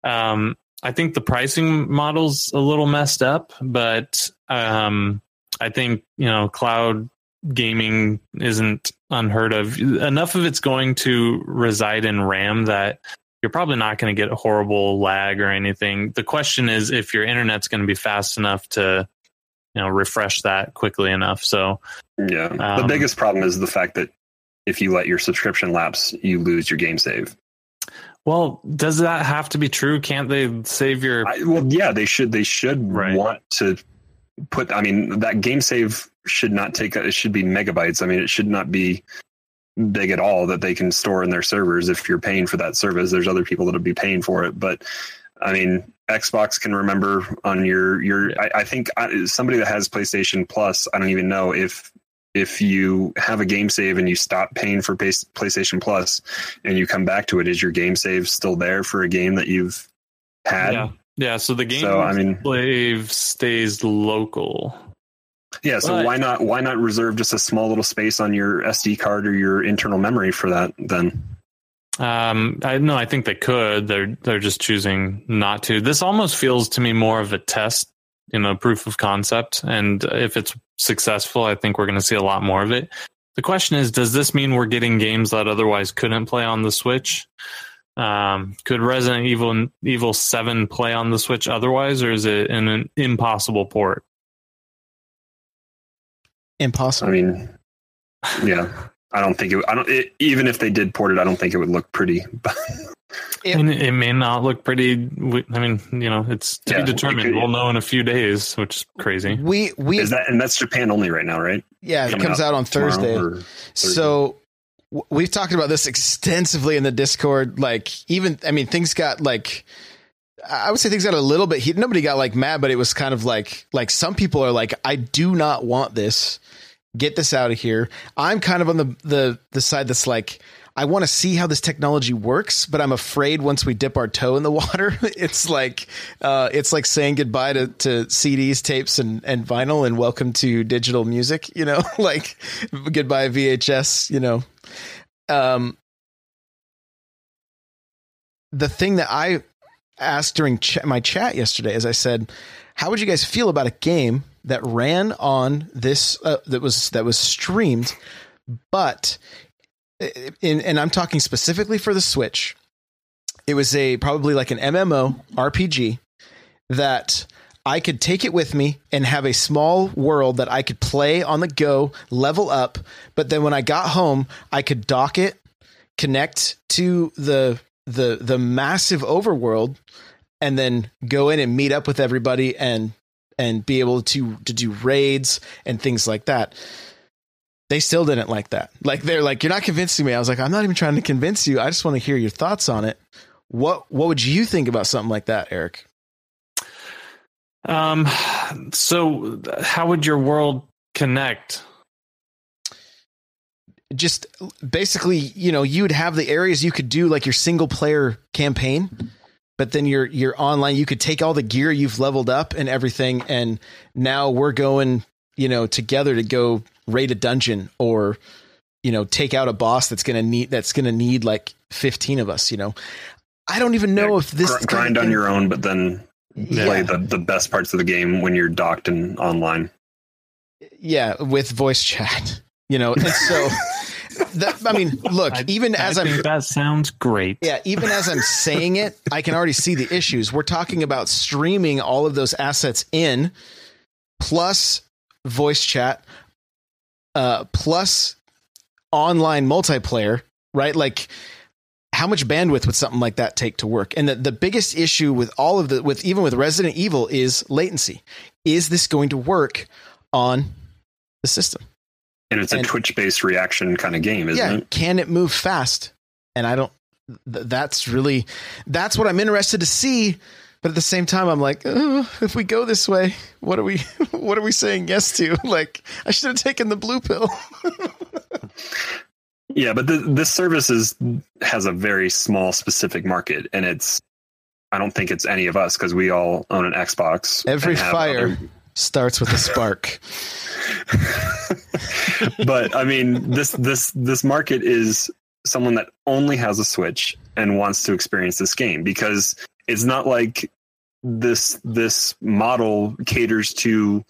Speaker 2: um, I think the pricing model's a little messed up, but um, I think you know cloud gaming isn't unheard of. Enough of it's going to reside in RAM that you're probably not going to get a horrible lag or anything. The question is if your internet's going to be fast enough to you know refresh that quickly enough. So
Speaker 3: on. Yeah. the
Speaker 2: Um,
Speaker 3: biggest problem is the fact that if you let your subscription lapse, you lose your game save.
Speaker 2: well, does that have to be true? Can't they save your
Speaker 3: I, well, yeah, they should. They should
Speaker 2: Right.
Speaker 3: want to put. I mean, that game save should not take. It should be megabytes. I mean, it should not be big at all that they can store in their servers. If you're paying for that service, there's other people that'll be paying for it. But I mean, Xbox can remember on your your. I, I think I, somebody that has PlayStation Plus. I don't even know if if you have a game save and you stop paying for Pay- PlayStation Plus and you come back to it, is your game save still there for a game that you've had?
Speaker 2: yeah yeah? So the game
Speaker 3: So I mean,
Speaker 2: save stays local.
Speaker 3: yeah. So
Speaker 2: But-
Speaker 3: why not why not reserve just a small little space on your SD card or your internal memory for that? Then
Speaker 2: Um, I no, I think they could. They're they're just choosing not to. This almost feels to me more of a test, you know, proof of concept. And if it's successful, I think we're going to see a lot more of it. The question is, does this mean we're getting games that otherwise couldn't play on the Switch? Um, could Resident Evil Evil Seven play on the Switch otherwise, or is it an, an impossible port?
Speaker 1: Impossible.
Speaker 3: I mean, yeah. I don't think it. I don't. It, even if they did port it, I don't think it would look pretty.
Speaker 1: It-
Speaker 2: and it may not look pretty. I mean, you know, it's to
Speaker 3: Yeah,
Speaker 2: be determined.
Speaker 3: could-
Speaker 2: we'll know in a few days, which is crazy.
Speaker 1: we we
Speaker 3: Is that and that's Japan only right now, right?
Speaker 1: yeah, it comes
Speaker 3: up
Speaker 1: out on
Speaker 3: Tomorrow
Speaker 1: Thursday. So we've talked about this extensively in the Discord. Like, even I mean, things got like I would say things got a little bit heated. Nobody got like mad, but it was kind of like like some people are like, I do not want this. Get this out of here. I'm kind of on the the the side that's like. I want to see how this technology works, but I'm afraid once we dip our toe in the water, it's like uh, it's like saying goodbye to, to CDs, tapes, and, and vinyl, and welcome to digital music. You know, like goodbye VHS. You know, um, the thing that I asked during ch- my chat yesterday, as I said, how would you guys feel about a game that ran on this uh, that was that was streamed, but in, and I'm talking specifically for the Switch. It was a probably like an MMO RPG that I could take it with me and have a small world that I could play on the go, level up. But then when I got home, I could dock it, connect to the the the massive overworld, and then go in and meet up with everybody and and be able to to do raids and things like that. They still didn't like that. Like they're like, you're not convincing me. I was like, I'm not even trying to convince you. I just want to hear your thoughts on it. What what would you think about something like that, Eric?
Speaker 2: Um, so how would your world connect?
Speaker 1: Just basically, you know, you would have the areas you could do like your single player campaign, but then you're you're online, you could take all the gear you've leveled up and everything, and now we're going, you know, together to go raid a dungeon or, you know, take out a boss that's gonna need that's gonna need like fifteen of us. You know, I don't even know
Speaker 3: Yeah,
Speaker 1: if this
Speaker 3: gr- grind on your own, but then play the, the best parts of the game when you're docked and online.
Speaker 1: yeah with voice chat you know and so that, i mean look
Speaker 2: I-
Speaker 1: even as
Speaker 2: I
Speaker 1: i'm
Speaker 2: think that sounds great.
Speaker 1: yeah even as i'm saying it i can already see the issues. We're talking about streaming all of those assets in plus voice chat uh plus online multiplayer right? Like how much bandwidth would something like that take to work? And the, the biggest issue with all of the with even with resident evil is latency. Is this going to work on the system
Speaker 3: And it's a Twitch based reaction kind of game, isn't
Speaker 1: yeah
Speaker 3: it?
Speaker 1: can it move fast and i don't th- that's really that's what i'm interested to see but at the same time i'm like oh, if we go this way what are we what are we saying yes to like i should have taken the blue pill
Speaker 3: Yeah, but th- this service is has a very small specific market, and it's I don't think it's any of us because we all own an Xbox.
Speaker 1: every fire
Speaker 3: other-
Speaker 1: starts with a spark
Speaker 3: but I mean, this this this market is someone that only has a Switch and wants to experience this game because it's not like this this model caters to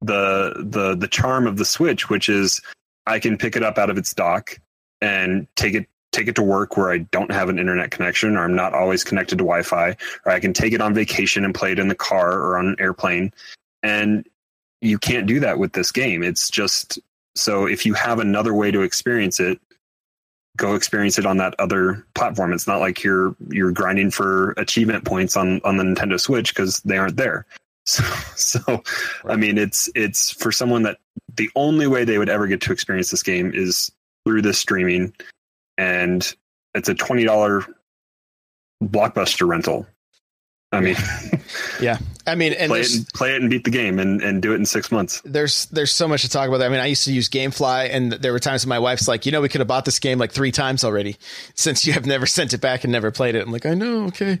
Speaker 3: the the the charm of the Switch, which is I can pick it up out of its dock and take it take it to work where I don't have an internet connection or I'm not always connected to Wi-Fi, or I can take it on vacation and play it in the car or on an airplane. And you can't do that with this game. It's just so if you have another way to experience it, go experience it on that other platform. It's not like you're you're grinding for achievement points on on the Nintendo Switch because they aren't there. So, so I mean, it's it's for someone that the only way they would ever get to experience this game is through this streaming, and it's a twenty dollar blockbuster rental. I mean, yeah.
Speaker 1: i mean and
Speaker 3: play it, and, play it and beat the game and, and do it in six months.
Speaker 1: there's there's so much to talk about there. I mean, I used to use GameFly, and there were times when my wife's like, you know, we could have bought this game like three times already, since you have never sent it back and never played it. I'm like, I know, okay,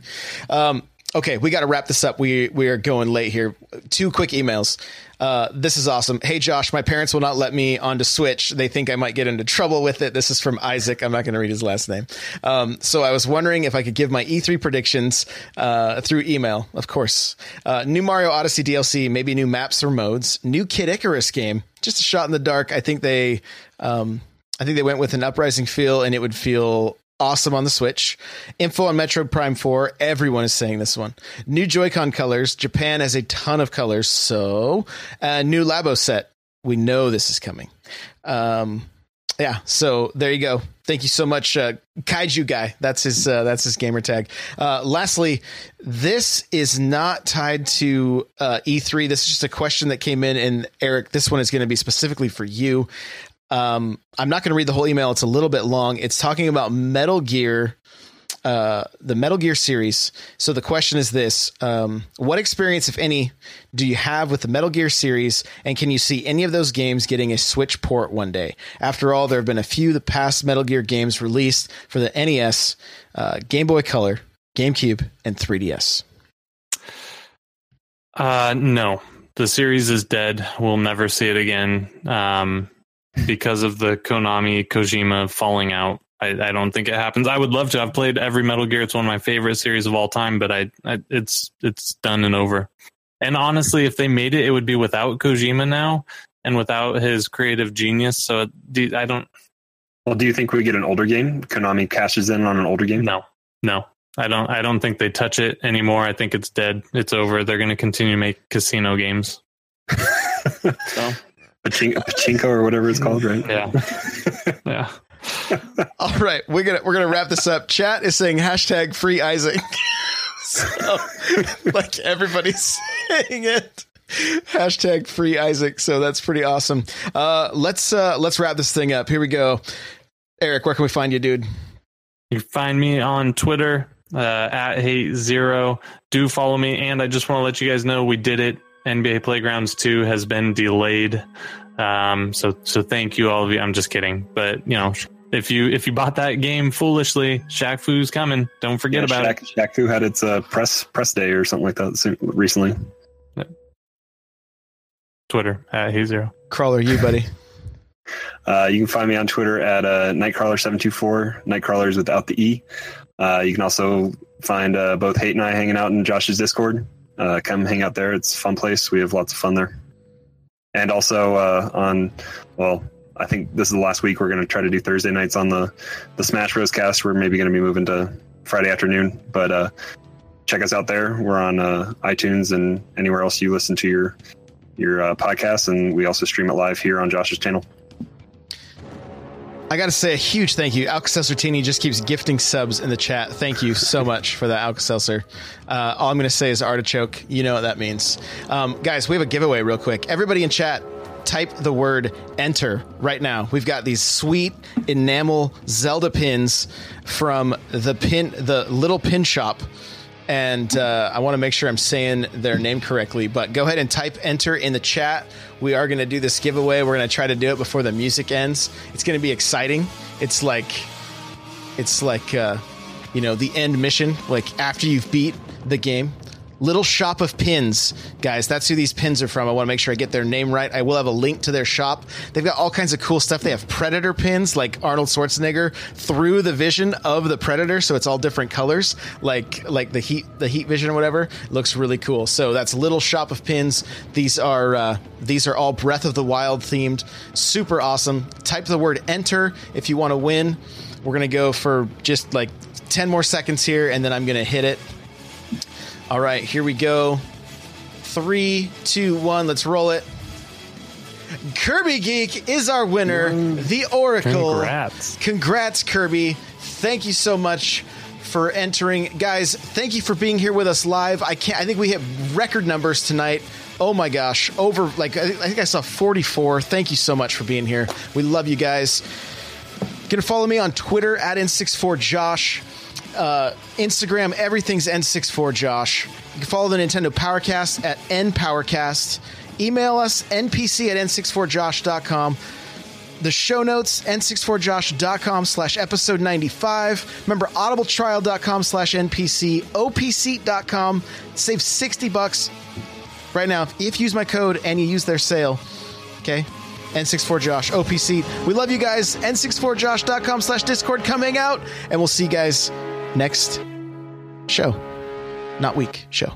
Speaker 1: um, okay, we got to wrap this up. We we are going late here. Two quick emails. Uh, this is awesome. Hey Josh, my parents will not let me onto Switch. They think I might get into trouble with it. This is from Isaac. I'm not going to read his last name. Um, so I was wondering if I could give my E3 predictions uh, through email, of course. Uh, new Mario Odyssey DLC, maybe new maps or modes, new Kid Icarus game. Just a shot in the dark. I think they, um, I think they went with an uprising feel, and it would feel awesome on the Switch. Info on Metroid Prime 4. Everyone is saying this one. New Joy-Con colors. Japan has a ton of colors. So, uh, new Labo set. We know this is coming. Um, yeah. So there you go. Thank you so much, uh, Kaiju guy. That's his. Uh, that's his gamer tag. Uh, lastly, this is not tied to uh, E3. This is just a question that came in, and Eric, this one is going to be specifically for you. Um, I'm not going to read the whole email. It's a little bit long. It's talking about Metal Gear, uh, the Metal Gear series. So the question is this: um, What experience, if any, do you have with the Metal Gear series, and can you see any of those games getting a Switch port one day? After all, there have been a few of the past Metal Gear games released for the NES, uh, Game Boy Color, GameCube, and 3DS.
Speaker 2: Uh, no, the series is dead. We'll never see it again. Um, because of the Konami Kojima falling out, I, I don't think it happens. I would love to. I've played every Metal Gear. It's one of my favorite series of all time, but I, I it's it's done and over. And honestly, if they made it, it would be without Kojima now and without his creative genius. So uh, I don't.
Speaker 3: Well, do you think we get an older game? Konami cashes in on an older game?
Speaker 2: No, no. I don't. I don't think they touch it anymore. I think it's dead. It's over. They're going to continue to make casino games.
Speaker 3: so. Pachinko, Pachinko or whatever it's called, right?
Speaker 2: Yeah. yeah.
Speaker 1: All right, we're gonna we're gonna wrap this up. Chat is saying hashtag free Isaac. so, like everybody's saying it. Hashtag free Isaac. So that's pretty awesome. Uh, let's uh, let's wrap this thing up. Here we go. Eric, where can we find you, dude?
Speaker 2: You find me on Twitter uh, at hate zero. Do follow me, and I just want to let you guys know we did it. NBA Playgrounds 2 has been delayed. Um, so so thank you all of you. I'm just kidding, but you know if you if you bought that game foolishly, Shaq Fu's coming. Don't forget yeah, about
Speaker 3: Shaq,
Speaker 2: it.
Speaker 3: Shaq Fu had its uh, press press day or something like that recently.
Speaker 2: Twitter at Hey Zero.
Speaker 1: Crawler, you buddy.
Speaker 3: uh, you can find me on Twitter at uh, Nightcrawler724. Nightcrawlers without the E. Uh, you can also find uh, both Hate and I hanging out in Josh's Discord. Uh, come hang out there. It's a fun place. We have lots of fun there. And also uh, on, well, I think this is the last week we're going to try to do Thursday nights on the the Smash Bros. cast. We're maybe going to be moving to Friday afternoon, but uh, check us out there. We're on uh, iTunes and anywhere else you listen to your your uh, podcast, and we also stream it live here on Josh's channel.
Speaker 1: I got to say a huge thank you. Alka-Seltzer just keeps gifting subs in the chat. Thank you so much for that, Alka-Seltzer. Uh, all I'm going to say is artichoke. You know what that means. Um, guys, we have a giveaway real quick. Everybody in chat, type the word enter right now. We've got these sweet enamel Zelda pins from the pin, the little pin shop. And uh, I want to make sure I'm saying their name correctly, but go ahead and type enter in the chat. We are going to do this giveaway. We're going to try to do it before the music ends. It's going to be exciting. It's like, it's like, uh, you know, the end mission, like after you've beat the game. Little Shop of Pins, guys. That's who these pins are from. I want to make sure I get their name right. I will have a link to their shop. They've got all kinds of cool stuff. They have Predator pins, like Arnold Schwarzenegger, through the vision of the Predator, so it's all different colors, like like the heat the heat vision or whatever. looks really cool. So that's Little Shop of Pins. These are uh, these are all Breath of the Wild themed. Super awesome. Type the word enter if you want to win. We're gonna go for just like 10 more seconds here, and then I'm gonna hit it all right, here we go. Three, two, one, let's roll it. Kirby Geek is our winner, the Oracle.
Speaker 2: Congrats.
Speaker 1: Congrats, Kirby. Thank you so much for entering. Guys, thank you for being here with us live. I can't I think we hit record numbers tonight. Oh my gosh, over like I think I saw 44. Thank you so much for being here. We love you guys. You can follow me on Twitter at N64Josh. Uh, Instagram, everything's N64Josh. You can follow the Nintendo Powercast at NPowercast. Email us, npc at n64josh.com. The show notes, n64josh.com slash episode 95. Remember, audibletrial.com slash npc, opseat.com. Save 60 bucks right now if you use my code and you use their sale. Okay? N64Josh, OP We love you guys. N64Josh.com slash Discord. coming out, and we'll see you guys next show. Not week, show.